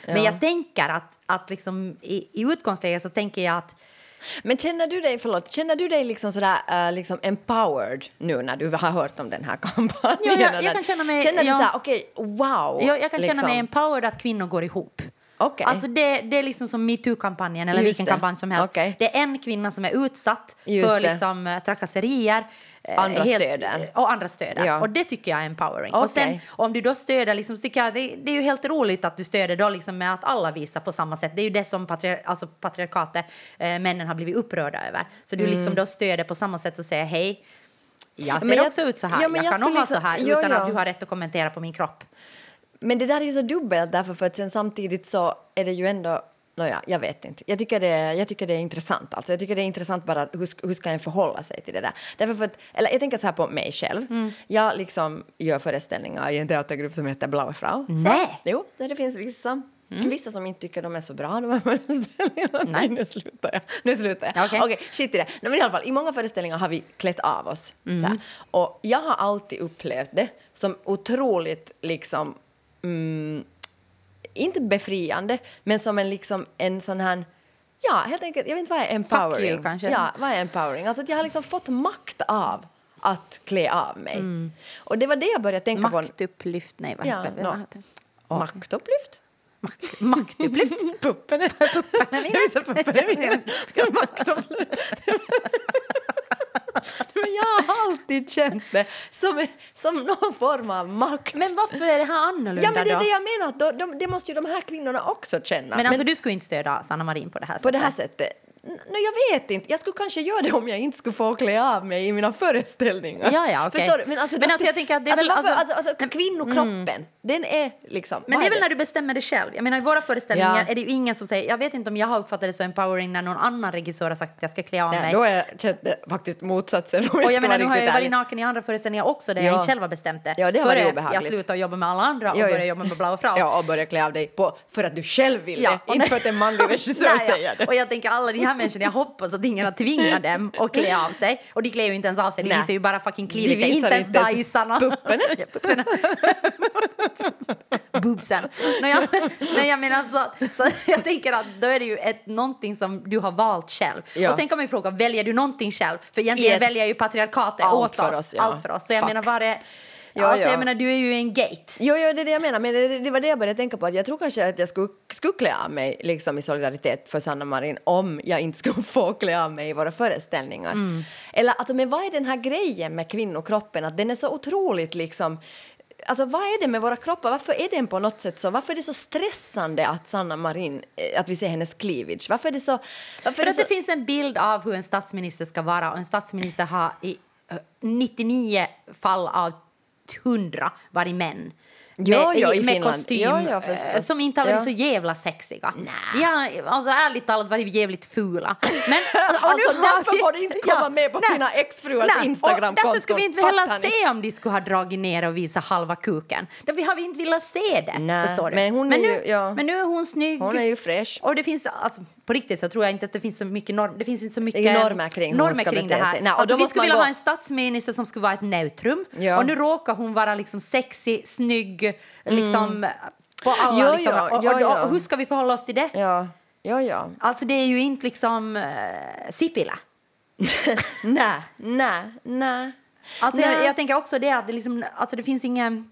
Men Ja. jag tänker att, att liksom, i, i utgångsläget så tänker jag att Men känner du dig, förlåt, känner du dig liksom sådär uh, liksom empowered nu när du har hört om den här kampanjen? Ja, jag- jag kan känna mig- Känner du ja. såhär, okej, wow? jag, jag kan känna liksom. mig empowered att kvinnor går ihop. Okej. Alltså det, det är liksom som metoo-kampanjen eller Just vilken det. kampanj som helst. Okej. Det är en kvinna som är utsatt Just för det. liksom, eh, trakasserier. eh, Andra stöder. Och andra stöder. Ja. Och det tycker jag är empowering. Okej. Och sen om du då stöder, liksom, så tycker jag det, det är ju helt roligt att du stöder då liksom med att alla visar på samma sätt. Det är ju det som patriar alltså patriarkatet, eh, männen har blivit upprörda över. Så du liksom då stöder på samma sätt och säger hej, jag ser Mm. Men jag- också ut så här. Ja, jag, jag kan nog skulle ha så liksom- här Ja, utan att du har rätt att kommentera på min kropp. Men det där är ju så dubbelt därför för att sen samtidigt så är det ju ändå Nåja, jag vet inte. Jag tycker, det, jag tycker det är intressant. Alltså, jag tycker det är intressant bara att hur, hur ska en förhålla sig till det där. Därför för att, eller jag tänker så här på mig själv. Mm. Jag liksom gör föreställningar i en teatergrupp som heter Blaue Frau. Så, Nej. jo, så det finns vissa. Vissa som inte tycker de är så bra, de här föreställningarna. Mm. Nej. nu slutar jag. Nu slutar jag. Okej. Okej, skit i det. Nej, men i alla fall, I många föreställningar har vi klätt av oss. Mm. Så. Och jag har alltid upplevt det som otroligt liksom mm, inte befriande, men som en, liksom, en sån här... Ja, helt enkelt. Jag vet inte vad är empowering. you, kanske. Ja, vad är empowering? Alltså att jag har liksom fått makt av att klä av mig. Och det var det jag började tänka på. Maktupplyft, nej vad Ja, heter det? Maktupplyft? Mak- Maktupplyft? Puppen är... Puppen är mina. Är mina. Ska maktupplyft? Men jag har alltid känt det som, som någon form av makt. Men varför är det här annorlunda ja, men det är då? det jag menar, att då, de, det måste ju de här kvinnorna också känna. Men alltså du skulle inte stödja Sanna Marin på det här på sättet? det här sättet. Nej, jag vet inte. Jag skulle kanske göra det om jag inte skulle få klä av mig i mina föreställningar. Ja, ja, okej. Förstår du? Men alltså, Men alltså, jag tänker att det är alltså, väl- varför, alltså- alltså, alltså, kvinnokroppen, den är liksom... Men det är väl när du bestämmer det själv. Jag menar i våra föreställningar Ja. är det ju ingen som säger, jag vet inte om jag har uppfattat det så empowering när någon annan regissör har sagt att jag ska klä av Nej, mig. då har jag känt faktiskt motsatsen. Och jag menar, nu har jag ju varit naken i andra föreställningar också där Ja. jag inte själv har bestämt det. Ja, det har Före jag slutade jobba med alla andra och började jobba med Blå Frau. Ja, och börja klä av dig på, för att du själv vill Ja, inte för att en manlig regissör säger det. Och jag tänker alla de här människorna, jag hoppas att ingen har tvingat dem att klä av sig. Och de klär ju inte ens av sig, de Nej. visar ju bara fucking cleavage, inte ens inte ens bajsarna. pupporna. Ja, pupporna. Boobsen. Men jag, men jag menar så, så jag tänker att då är det ju ett, någonting som du har valt själv. Ja. Och sen kan man ju fråga, väljer du någonting själv? För egentligen ett- väljer ju patriarkatet Allt åt för oss. oss, ja. Allt för oss. Så jag Fuck. menar, var det... Ja, Ja, ja. jag menar, du är ju en gate. Jo, jo, det är det jag menar. Men det, det var det jag började tänka på. Att jag tror kanske att jag skulle, skulle klä av mig liksom, i solidaritet för Sanna Marin om jag inte skulle få klä av mig i våra föreställningar. Eller, alltså, men vad är den här grejen med kvinnokroppen? Att den är så otroligt liksom... Alltså vad är det med våra kroppar? Varför är den på något sätt så? Varför är det så stressande att Sanna Marin, eh, att vi ser hennes cleavage? Varför är det så... Varför För att det det så finns en bild av hur en statsminister ska vara och en statsminister har i eh, 99 fall av hundra varit män. Ja, ja, i med Finland. kostym Ja, ja, eh, som inte har varit Ja. så jävla sexiga. De har alltså, ärligt talat varit jävligt fula. Men, Alltså, nu har därför får de inte komma med på sina exfruars nej, Instagramkonton. Därför skulle vi inte ni? se om de skulle ha dragit ner och visat halva kuken. Därför har vi inte velat se det. Nej, förstår du? men hon men, är nu, ju- ja. men nu är hon snygg. Hon är ju fräsch. Och det finns, alltså, på riktigt så tror jag inte att det finns så mycket norm, det finns inte så mycket är normer kring normer kring det här. Nej, och alltså, vi skulle vilja ha en statsminister som skulle vara ett neutrum. Ja. Och nu råkar hon vara liksom sexig, snygg, liksom på alla Mm. Ja, liksom. ja, och, ja, och, ja. och hur ska vi förhålla oss till det? Ja, ja, ja. Alltså det är ju inte liksom uh, Sipilä. nej, nej, nej. Alltså Nej. jag, jag tänker också det att det, liksom, alltså det finns ingen...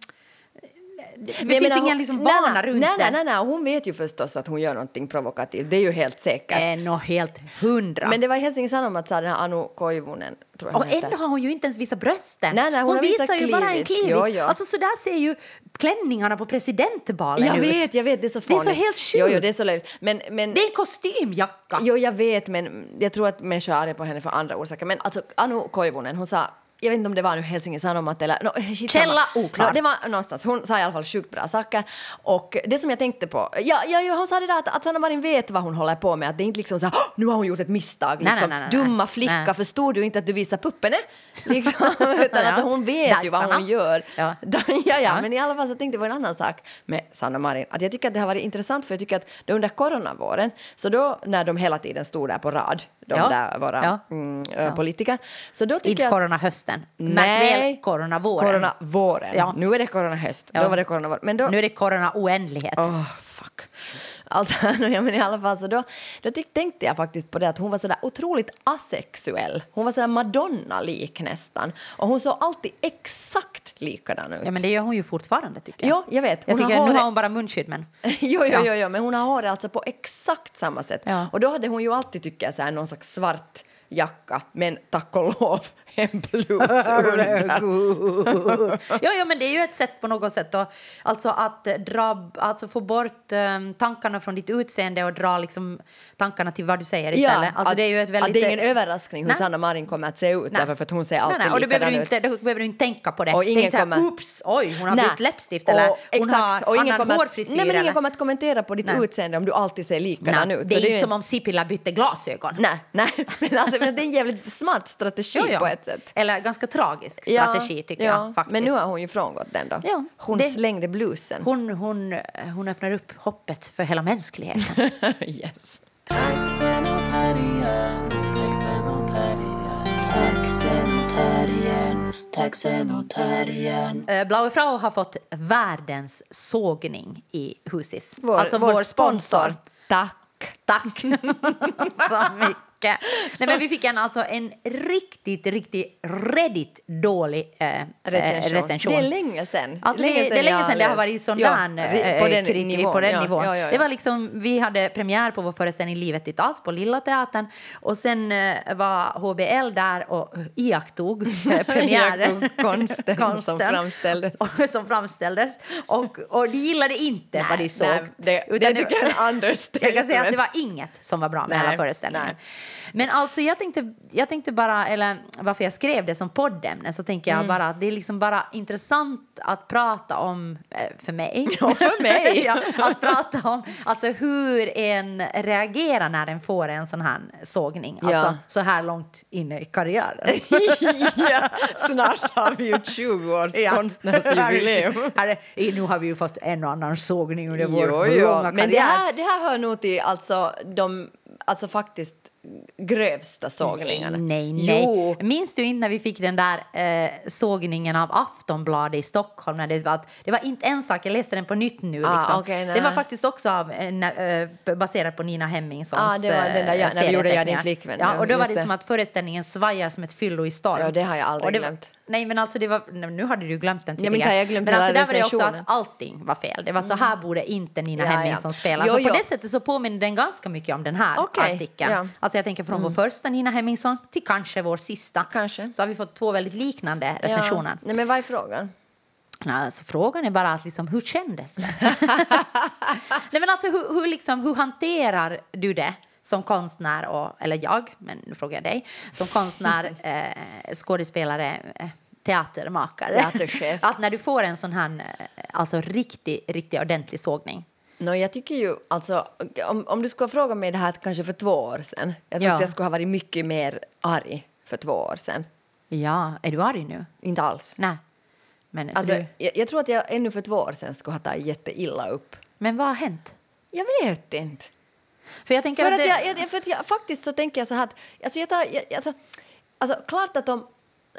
Det Men finns menar, ingen hon- liksom vana nej, runt nej, det. nej, nej, nej, hon vet ju förstås att hon gör någonting provokativt. Det är ju helt säkert. är nog helt hundra. Men det var Helsingin Sanomat sa den här Anu Koivunen, tror jag och hon ändå har hon ju inte ens visat brösten. Nej, nej, hon har visar ju bara en cleavage. cleavage. Jo, jo. Alltså så där ser ju klänningarna på presidentvalen Jag ut. vet, jag vet, det är så Det är så helt sjukt. Jo, jo, det är så löjligt. Men, men, Det är en kostymjacka. Jo, jag vet, men jag tror att människor är arga på henne för andra orsaker. Men alltså, Anu Koivunen, hon sa jag vet inte om det var nu Helsingin Sanomat eller... No, skitsamma. Källa oklar. No, det var någonstans. Hon sa i alla fall sjukt bra saker. Och det som jag tänkte på... Ja, ja, hon sa det där att, att Sanna Marin vet vad hon håller på med. Att det är inte liksom så här, "Åh, nu har hon gjort ett misstag. Nej, Liksom, nej, nej. Dumma flicka, förstod du inte att du visar puppene? Liksom, utan alltså, hon vet ju vad hon gör. Ja. ja, ja, Ja. men i alla fall så tänkte jag på en annan sak med Sanna Marin. Att jag tycker att det har varit intressant för jag tycker att det under coronavåren, så då när de hela tiden stod där på rad, de Ja. där våra Ja. mm, ö, politiker, så då tycker Inte jag att coronahösten. Märk väl coronavåren. Ja. Nu är det coronahöst. Då var det coronavår. Men då, Nu är det corona-oändlighet. Åh, fuck. Alltså, ja, men i alla fall så då, då tyck, tänkte jag faktiskt på det att hon var så där otroligt asexuell. Hon var så där Madonna-lik nästan. Och hon såg alltid exakt likadan ut. Ja, men det gör hon ju fortfarande tycker jag. Ja, jag vet. Jag Hon har tycker, nu håret- har hon bara munskydd men... jo, jo, jo, jo, men hon har håret alltså på exakt samma sätt. Ja. Och då hade hon ju alltid, tycker jag, så här, någon slags svart jacka, men tack och lov en blus under. ja, ja, men det är ju ett sätt på något sätt att, alltså att dra, alltså få bort um, tankarna från ditt utseende och dra liksom tankarna till vad du säger istället. alltså, att, det är ju ett väldigt... det är ingen överraskning hur Nej. Sanna Marin kommer att se ut, Nej. därför för att hon ser alltid nej, nej, och då behöver, du inte, då behöver du inte tänka på det. Och det är ingen inte så här, oops, oj, hon har Nej. bytt läppstift eller och, hon exakt, har och ingen annan hårfrisyr. nej, men ingen kommer att kommentera på ditt Nej. utseende om du alltid ser likadan ut. det är inte som om Sipilä bytte glasögon. Nej, nej. Men, alltså, det är en jävligt smart strategi Ja, ja. på ett sätt. Eller ganska tragisk strategi tycker ja, jag faktiskt. Men nu har hon ju frångått den då. Ja, hon det- slängde blusen. hon, hon, hon öppnar upp hoppet för hela mänskligheten. yes. Taxen och terriern, taxen och terriern, taxen och terriern, taxen och terriern. Eh, Blaue Frau har fått världens sågning i Husis. Vår, alltså vår, sponsor. Tack. Tack så mycket. Mycket. Nej, men vi fick en, alltså, en riktigt, riktigt, redigt dålig eh, eh, Recension. recension. Det är länge sedan. Alltså, det, det är länge sedan det har varit sån Ja, där eh, på den kritik nivån. på den ja, nivån. Ja. Det var liksom, vi hade premiär på vår föreställning Livet ditt alls på Lilla Teatern och sen eh, var HBL där och iakttog eh, premiären. Iakttog konsten som framställdes. Och, som framställdes. Och, och de gillade inte vad de såg. nej, det- det Utan tycker jag är en understatement. Jag kan säga att det var inget som var bra med Nej, hela föreställningen. nej. Men alltså jag tänkte, jag tänkte bara, eller varför jag skrev det som poddämne så tänker Mm. jag bara att det är liksom bara intressant att prata om, eh, för mig, Ja, för mig. ja, att prata om alltså hur en reagerar när en får en sån här sågning, Ja. alltså så här långt inne i karriären. ja, snart har vi ju 20 års konstnärsjubileum. Här, är- nu har vi ju fått en och annan sågning under vår Jo, jo. långa Men det karriär. här, det här hör nog till alltså, de alltså faktiskt grövsta sågningarna. Nej, nej. Jo. Minns du inte när vi fick den där eh, sågningen av Aftonbladet i Stockholm? När det, var, det var inte en sak, jag läste den på nytt nu. Ah, liksom. nej. det var faktiskt också av, eh, eh, baserat på Nina Hemmingssons Ah, det var den där, ja, eh, när vi gjorde Jag, din flickvän. Ja, och då var det, det. som att föreställningen svajar som ett fyllo i storm. Ja, det har jag aldrig Och det var- glömt. Nej, men alltså det var, nu hade du glömt den Ja, men tydligen. har jag glömt men alltså där var det också att allting var fel. Det var så här borde inte Nina Ja, ja. Hemmingsson spela. Jo, så på jo. det sättet så påminner den ganska mycket om den här Okej, artikeln. ja. Alltså jag tänker från vår första Nina Hemmingsson till kanske vår sista. Kanske. Så har vi fått två väldigt liknande recensioner. Ja. Nej, men vad är frågan? Nej, Alltså, frågan är bara att liksom, hur kändes det? Nej, men alltså, hur, hur, liksom, hur hanterar du det som konstnär, och, eller jag, men nu frågar jag dig, som konstnär, eh, skådespelare, eh, teatermakare. Teaterchef. Att när du får en sån här eh, alltså, riktig, riktig ordentlig sågning. No, jag tycker ju, alltså, om, om du skulle ha frågat mig det här kanske för två år sedan, jag tror Ja. att jag skulle ha varit mycket mer arg för två år sedan. Ja, är du arg nu? Inte alls. Nej. Men, så Alltså, du, jag, jag tror att jag ännu för två år sedan skulle ha tagit jätteilla upp. men vad har hänt? Jag vet inte. För jag tänker För att att, det, jag, för att jag, faktiskt så tänker jag så här att, alltså jag tar, jag, alltså, alltså klart att de,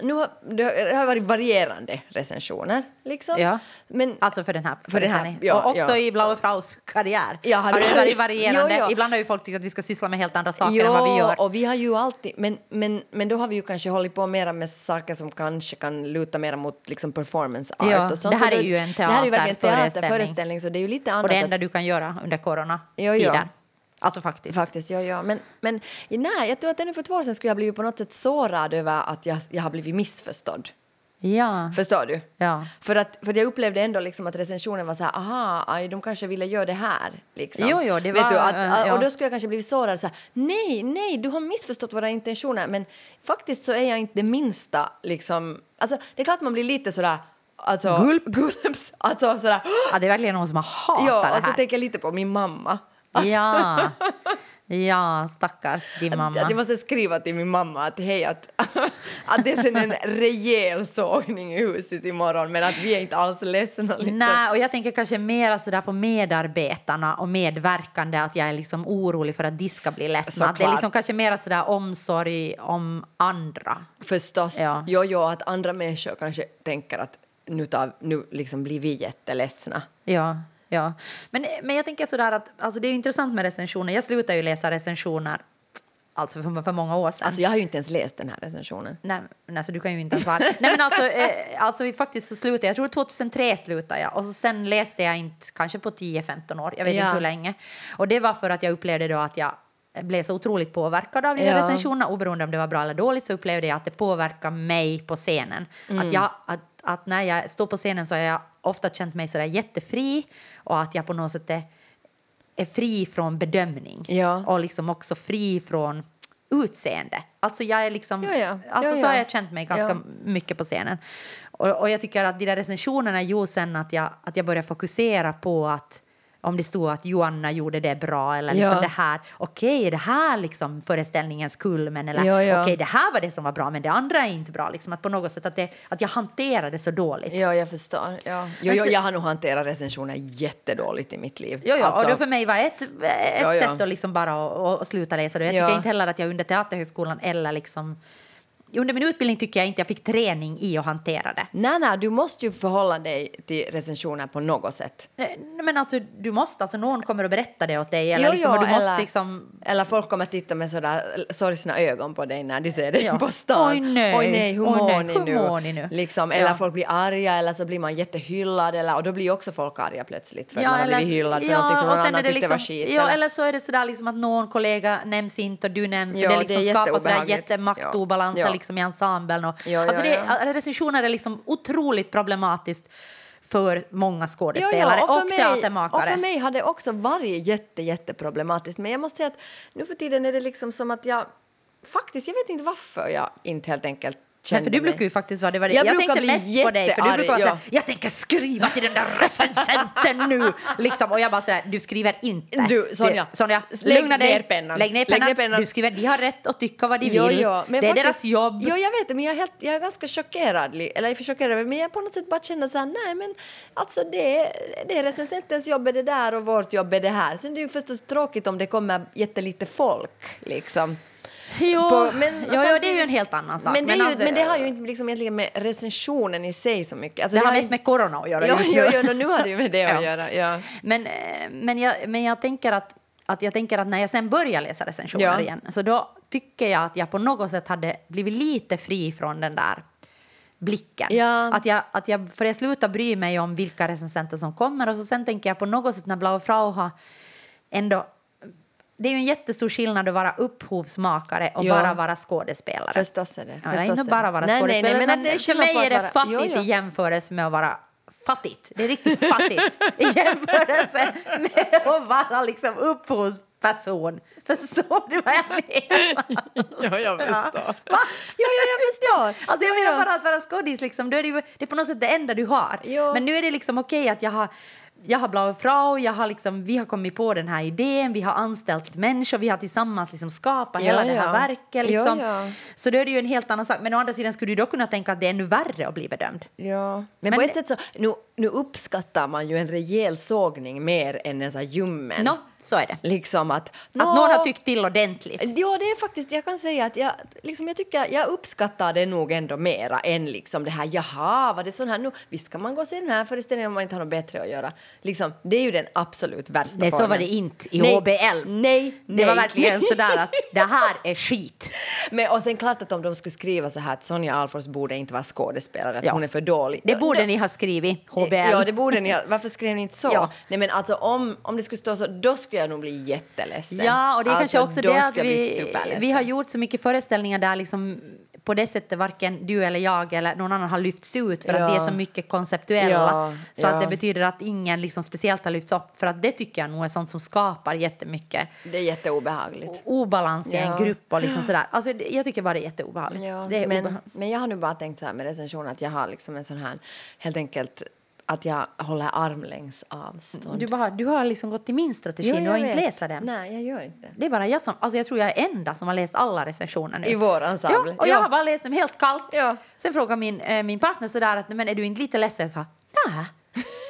nu har, det har varit varierande recensioner liksom. Ja. Men, Alltså för den här För den här, ja, och också ja. i Blaue Fraus karriär. Ja, har det varit varierande. Jo, jo. Ibland har ju folk tyckt att vi ska syssla med helt andra saker Jo, än vad vi gör. och vi har ju alltid, men, men, men då har vi ju kanske hållit på mera med saker som kanske kan luta mera mot liksom performance art Ja, och sånt. det här är ju en Det här är ju verkligen teaterföreställning. teaterföreställning så det är ju lite annat. Och det att- enda du kan göra under coronatiden. Jo, jo. Alltså faktiskt. Faktiskt, ja, ja. Men, men nej, jag tror att ännu för två år sedan skulle jag blivit på något sätt sårad över att jag, jag har blivit missförstådd. Ja. Förstår du? Ja. För, att, för att jag upplevde ändå liksom att recensionen var så här, aha, aj, de kanske ville göra det här. Liksom. Jo, jo, det Vet var- du, att, äh, ja. Och då skulle jag kanske blivit sårad så här, nej, nej, du har missförstått våra intentioner. Men faktiskt så är jag inte det minsta liksom, alltså det är klart man blir lite sådär, alltså, Gulp. gulps, alltså sådär, ja, det är verkligen någon som har hatat ja, det och så här. tänker jag lite på min mamma. Ja. ja, stackars din mamma. Att jag måste skriva till min mamma att hej, att, att det är sen en rejäl sågning i huset imorgon men att vi är inte alls ledsna. Liksom. Nej, och jag tänker kanske mer sådär på medarbetarna och medverkande att jag är liksom orolig för att de ska bli ledsna. Att Det är Såklart. liksom kanske mer sådär omsorg om andra. Förstås. Ja. Jo, jo, att andra människor kanske tänker att nu, tar, nu liksom blir vi jätteledsna. Ja, ja. Men, men jag tänker sådär att alltså det är intressant med recensioner. Jag slutade ju läsa recensioner alltså för, för många år sedan. Alltså jag har ju inte ens läst den här recensionen. Nej, men alltså, du kan ju inte ens vara... Nej, men alltså, eh, alltså faktiskt så slutade jag. Jag tror 2003 slutade jag. Och så sen läste jag inte kanske på 10-15 år. Jag vet Ja. inte hur länge. Och det var för att jag upplevde då att jag blev så otroligt påverkad av Ja. recensionerna. Oberoende om det var bra eller dåligt så upplevde jag att det påverkar mig på scenen. Mm. Att, jag, att, att när jag står på scenen så har jag ofta känt mig sådär jättefri och att jag på något sätt är, är fri från bedömning. Ja. Och liksom också fri från utseende. Alltså jag är liksom... Ja, ja. Alltså så har ja. jag känt mig ganska mycket på scenen. Och, och jag tycker att de där recensionerna gjorde sen att jag, att jag började fokusera på att om det stod att Joanna gjorde det bra eller liksom Ja. det här, okej, är det här liksom föreställningens kulmen eller Ja, ja. okej, det här var det som var bra men det andra är inte bra. Liksom att på något sätt att, det, att jag hanterade så dåligt. Ja, jag förstår. Ja. Jo, så- jag har nog hanterat recensioner jättedåligt i mitt liv. Jo, jo, Alltså, och det för mig var ett, ett Ja, ja. sätt att liksom bara att, att sluta läsa det. Jag Ja. tycker inte heller att jag under Teaterhögskolan eller liksom under min utbildning tycker jag inte jag fick träning i att hantera det. Nej, nej, du måste ju förhålla dig till recensioner på något sätt. Nej, Men alltså, du måste, alltså någon kommer att berätta det åt dig eller, liksom, och du måste eller, liksom... eller folk kommer titta med sådär sorgsna ögon på dig när de ser dig Ja. på stan. Oj, nej. Oj nej, hur mår ni hur ni nu? Liksom, eller Ja. folk blir arga eller så blir man jättehyllad eller, och då blir också folk arga plötsligt för att man har blivit hyllad för någonting som och någon annan det tyckte var liksom, skit. Ja, eller- eller så är det sådär liksom att någon kollega nämns inte och du nämns. Ja, och det det är liksom skapar sådär jätteobehagligt. jättemaktobalanser Ja. Liksom i ensemblen. Och, Ja, alltså ja, det, Recensioner är liksom otroligt problematiskt för många Ja, skådespelare ja, och, för mig, teatermakare. Och för mig har det också varit jätte, jätteproblematiskt. Men jag måste säga att nu för tiden är det liksom som att jag faktiskt, jag vet inte varför jag inte helt enkelt Kände för du brukar ju faktiskt vara det. Var det. Jag Jag, tänkte mest på dig, för du brukar vara ja. såhär, jag tänker skriva till den där recensenten nu. Liksom. Och jag bara sådär, du skriver inte. Du, Sonja, Du, Sonja lägg lugna dig. ner pennan. Lägg ner Lägg pennan. ner pennan. Du skriver, de har rätt att tycka vad de Jo, vill. jo, men det är faktiskt- deras jobb. Jo, jag vet det, men jag är, helt, jag är ganska chockerad. Eller jag chockerad, men jag på något sätt bara känner så här, nej men alltså det, är- det är recensentens jobb är det där och vårt jobb är det här. Sen är det ju förstås tråkigt om det kommer jättelite folk liksom. Jo, På- men jo, jo, det är ju en helt annan sak. Men det, är ju, alltså, men det har ju inte liksom egentligen med recensionen i sig så mycket. Alltså, det har ju- mest med corona att göra Ja, just nu. ja, ja, nu har det ju med det Ja. att göra. Ja. Men, eh, men, jag, men jag tänker att, att jag tänker att när jag sen börjar läsa recensioner Ja. igen så då tycker jag att jag på något sätt hade blivit lite fri från den där blicken. Ja. Att jag, att jag, för jag slutar bry mig om vilka recensenter som kommer och så sen tänker jag på något sätt när Blau Frau har ändå det är ju en jättestor skillnad att vara upphovsmakare och Ja. bara vara skådespelare. Förstås är det. Ja, Förstås inte är bara det. vara Nej, nej, nej, skådespelare, men men, det är för mig är det vara- fattigt Jo, jo. i jämförelse med att vara fattigt. Det är riktigt fattigt i jämförelse med att vara liksom upphovsperson. Förstår du vad jag menar? Ja, jag förstår. Ja, ja, jag förstår. Alltså jag Ja, menar ja. bara att vara skådis, liksom, då är det, ju, det är på något sätt det enda du har. Ja. Men nu är det liksom okej att jag har jag har Blau Frau, jag har liksom, vi har kommit på den här idén, vi har anställt människor, vi har tillsammans liksom skapat Ja, hela det här ja. verket. Liksom. Ja, ja. Så då är det ju en helt annan sak. Men å andra sidan skulle du då kunna tänka att det är ännu värre att bli bedömd. Ja. Men, Men på ett sätt så, nu, nu uppskattar man ju en rejäl sågning mer än en sån här ljummen. Nå, så är det. Liksom att... Att nå, någon har tyckt till ordentligt. Ja, det är faktiskt, jag kan säga att jag, liksom, jag tycker jag uppskattar det nog ändå mera än liksom det här, jaha, var det sån här nu, visst kan man gå och se den här föreställningen om man inte har något bättre att göra. Liksom, det är ju den absolut värsta Nej, så formen. var det inte i Nej, HBL. Nej, Det var nej. verkligen sådär att det här är skit. Men, och sen klart att om de skulle skriva så här att Sonja Alfors borde inte vara skådespelare, att Ja. hon är för dålig. Det borde Då- ni ha skrivit, HBL. Ja, det borde ni ha. Varför skrev ni inte så? Ja. Nej, men alltså om, om det skulle stå så, då skulle jag nog bli jätteledsen. Ja, och det är alltså, kanske också det att vi, vi har gjort så mycket föreställningar där liksom på det sättet varken du eller jag eller någon annan har lyfts ut för Ja. att det är så mycket konceptuella. Ja, så ja. att det betyder att ingen liksom speciellt har lyfts upp. För att det tycker jag nog är sånt som skapar jättemycket Det är jätteobehagligt. obalans i en grupp och liksom sådär. Alltså, jag tycker bara det är jätteobehagligt. Det är men, obehagligt. men jag har nu bara tänkt så här med recension att jag har liksom en sån här, helt enkelt, att jag håller armlängds avstånd. Du, bara, du har liksom gått till min strategi, Jo, du jag har inte läst den. Nej, jag gör inte. Det är bara jag som, alltså jag tror jag är enda som har läst alla recensioner nu. I vår ensemble. Ja, och jag Ja. har bara läst dem helt kallt. Ja. Sen frågar min, eh, min partner sådär att men är du inte lite ledsen? Jag sa nej,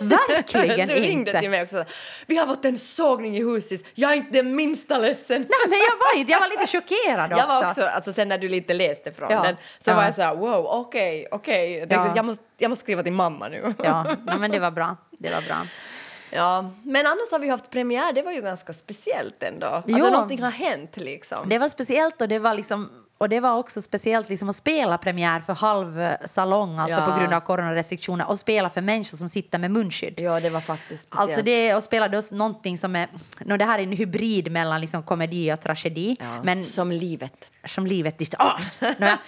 verkligen du ringde inte. till mig också. Vi har fått en sågning i huset. Jag är inte det minsta ledsen. Nej, men jag var inte, jag var lite chockerad också. Jag var också, alltså sen när du lite läste från Ja. den, så Ja. var jag så här, wow, okej, okej. Jag tänkte, Ja. jag, måste, jag måste skriva till mamma nu. Ja, nej, men det var bra. Det var bra. Ja, men annars har vi haft premiär, det var ju ganska speciellt ändå. Alltså Jo. någonting har hänt liksom. Det var speciellt och det var liksom och det var också speciellt liksom att spela premiär för halv salong, alltså Ja. på grund av coronarestriktioner, och spela för människor som sitter med munskydd. Ja, det var faktiskt speciellt. Alltså det att spela då någonting som är... No, det här är en hybrid mellan liksom komedi och tragedi. ja. Men Som livet. som livet ditt as.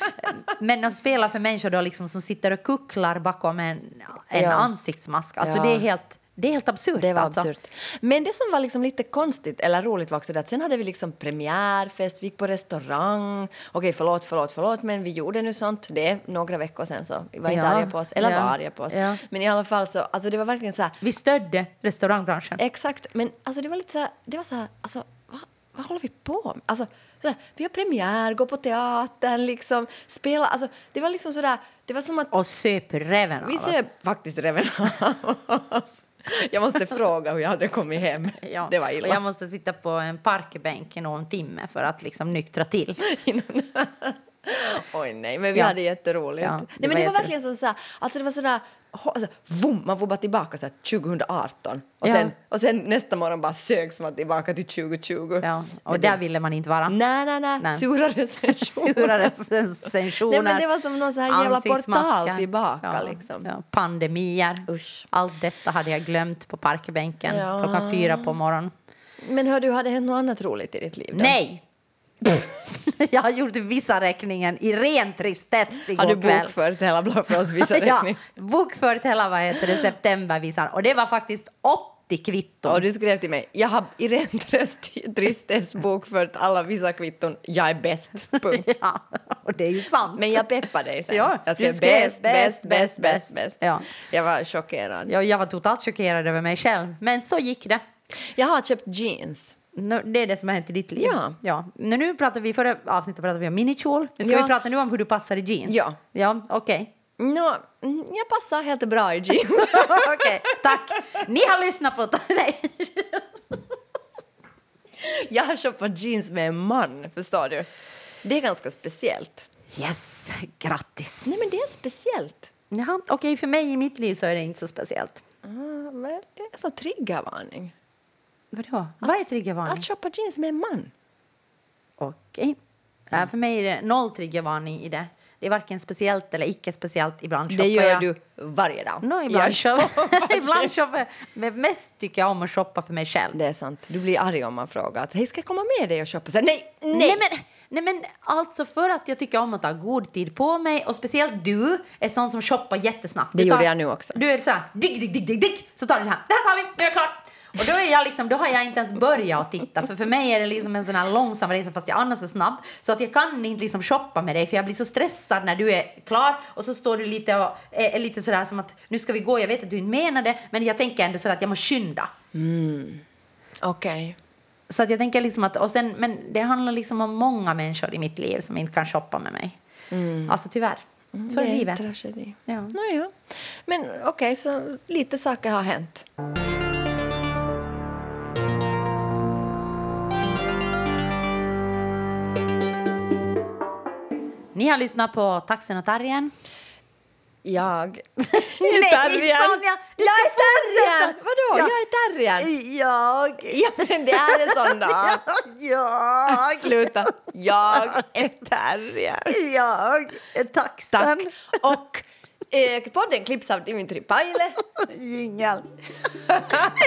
Men att spela för människor då liksom som sitter och kucklar bakom en, en Ja. ansiktsmask. Alltså det är helt, det är helt absurt. Det var alltså. absurt. Men det som var liksom lite konstigt eller roligt var också det att sen hade vi liksom premiärfest, vi gick på restaurang. Okej, förlåt, förlåt, förlåt, men vi gjorde nu sånt. Det några veckor sen så vi var inte Ja. arga på oss, eller Ja. var arga på oss. Ja. Men i alla fall så, alltså det var verkligen så här, Vi stödde restaurangbranschen. exakt, men alltså det var lite så här, det var så här, alltså vad, vad håller vi på med? Alltså, så här, vi har premiär, gå på teatern, liksom, spela, alltså det var liksom sådär, det var som att Och söp räven av vi oss. ser faktiskt reven av oss. Jag måste fråga hur jag hade kommit hem. Ja. Det var Och illa. jag måste sitta på en parkbänk i någon timme för att liksom nyktra till. oj, nej, men vi Ja. hade jätteroligt. Ja, nej, det men var det var verkligen som så här, alltså det var sådär, alltså, vum, man får bara tillbaka så här 2018 och, Ja. sen, och sen nästa morgon bara sögs man tillbaka till 2020. Ja, och Men där det- ville man inte vara. Nej, nej, nej, Nej. sura recensioner. Sura recensioner. Nej, men det var som någon så här jävla portal tillbaka, Ja, liksom. Ja, pandemier. Usch. Allt detta hade jag glömt på parkbänken klockan fyra på morgonen. Men hör du, har det hänt något annat roligt i ditt liv? Då? Nej! jag har gjort vissa räkningen i ren tristess igår Har du bokfört hela Blåfrost vissa ja, bokfört hela vad heter det, septembervisan. Och det var faktiskt 80 kvitton. Och du skrev till mig, jag har i ren trist- tristess bokfört alla vissa kvitton, jag är bäst, punkt. ja, och det är ju sant. Men jag peppade dig sen. Ja, jag skrev skrev bäst, bäst, bäst, bäst, bäst. Ja. Jag var chockerad. jag, jag var totalt chockerad över mig själv. Men så gick det. Jag har köpt jeans. Det är det som har hänt i ditt liv. Ja. ja. Nu, nu pratar vi, förra avsnittet pratade vi om minikjol. Nu ska Ja. vi prata nu om hur du passar i jeans. Ja. Ja, okej. Nå, mm, jag passar helt bra i jeans. Okej, tack. Ni har lyssnat på... Nej. jag har shoppat jeans med en man, förstår du? Det är ganska speciellt. Yes, grattis. Nej, men det är speciellt. Jaha, okej, för mig i mitt liv så är det inte så speciellt. Ah, men det är så triggervarning. Vadå? Vad är triggervarning? Att shoppa jeans med en man. Okej. Ja, för mig är det noll triggervarning i det. Det är varken speciellt eller icke speciellt. Ibland Det gör jag. du varje dag. No, ibland shoppar ibland shoppar. Men mest tycker jag om att shoppa för mig själv. Det är sant. Du blir arg om man frågar att hej, ska jag komma med dig och shoppa? Så, nej, nej! Nej. men, nej men alltså för att jag tycker om att ta god tid på mig och speciellt du är sån som shoppar jättesnabbt. Det Du tar- gjorde jag nu också. Du är så här, digg, digg, digg, digg, digg, så tar du det här. Det här tar vi, nu är jag klar. Och då, är jag liksom, då har jag inte ens börjat att titta för för mig är det liksom en sån här långsam resa fast jag annars är snabb. Så att jag kan inte liksom shoppa med dig för jag blir så stressad när du är klar och så står du lite och är, lite sådär som att nu ska vi gå, jag vet att du inte menar det men jag tänker ändå så att jag måste skynda. Okej. Så att jag tänker liksom att, och sen, men det handlar liksom om många människor i mitt liv som inte kan shoppa med mig. Alltså tyvärr. Så är det är en livet. tragedi. Ja. Nåja. Men okej, så lite saker har hänt. Ni har lyssnat på Taxen och Tarjen. Jag... Nej. Sonja, Jag är fortsätta. Vadå? Ja. Jag är terriern! Jag. Ja, men det är en sån dag. Jag. Sluta. Jag är terriern. Jag är taxen. Tack. Och eh, podden klipps av Dimitri Paile. Jingel.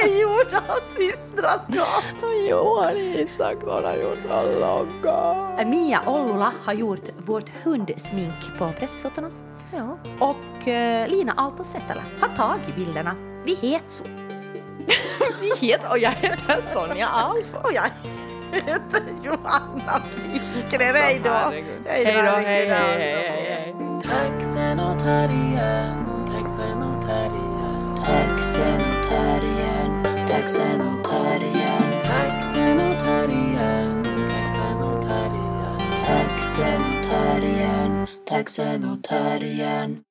är gjord av systraskap. Jo, han är Isak, har gjort en logga. Mia Ollula har gjort vårt hundsmink på pressfotorna. Ja. Och eh, Lina Aalto Setälä har tagit bilderna. Vi heter så. Vi heter, och jag heter Sonja Alfo. Och jag heter Johanna Wikgren. Hej då. Hej då, hej, hej. Taxen och terriern, taxen och terriern, taxen och terriern, taxen och terriern, taxen och terriern, taxen och terriern, taxen och terriern, taxen och terriern.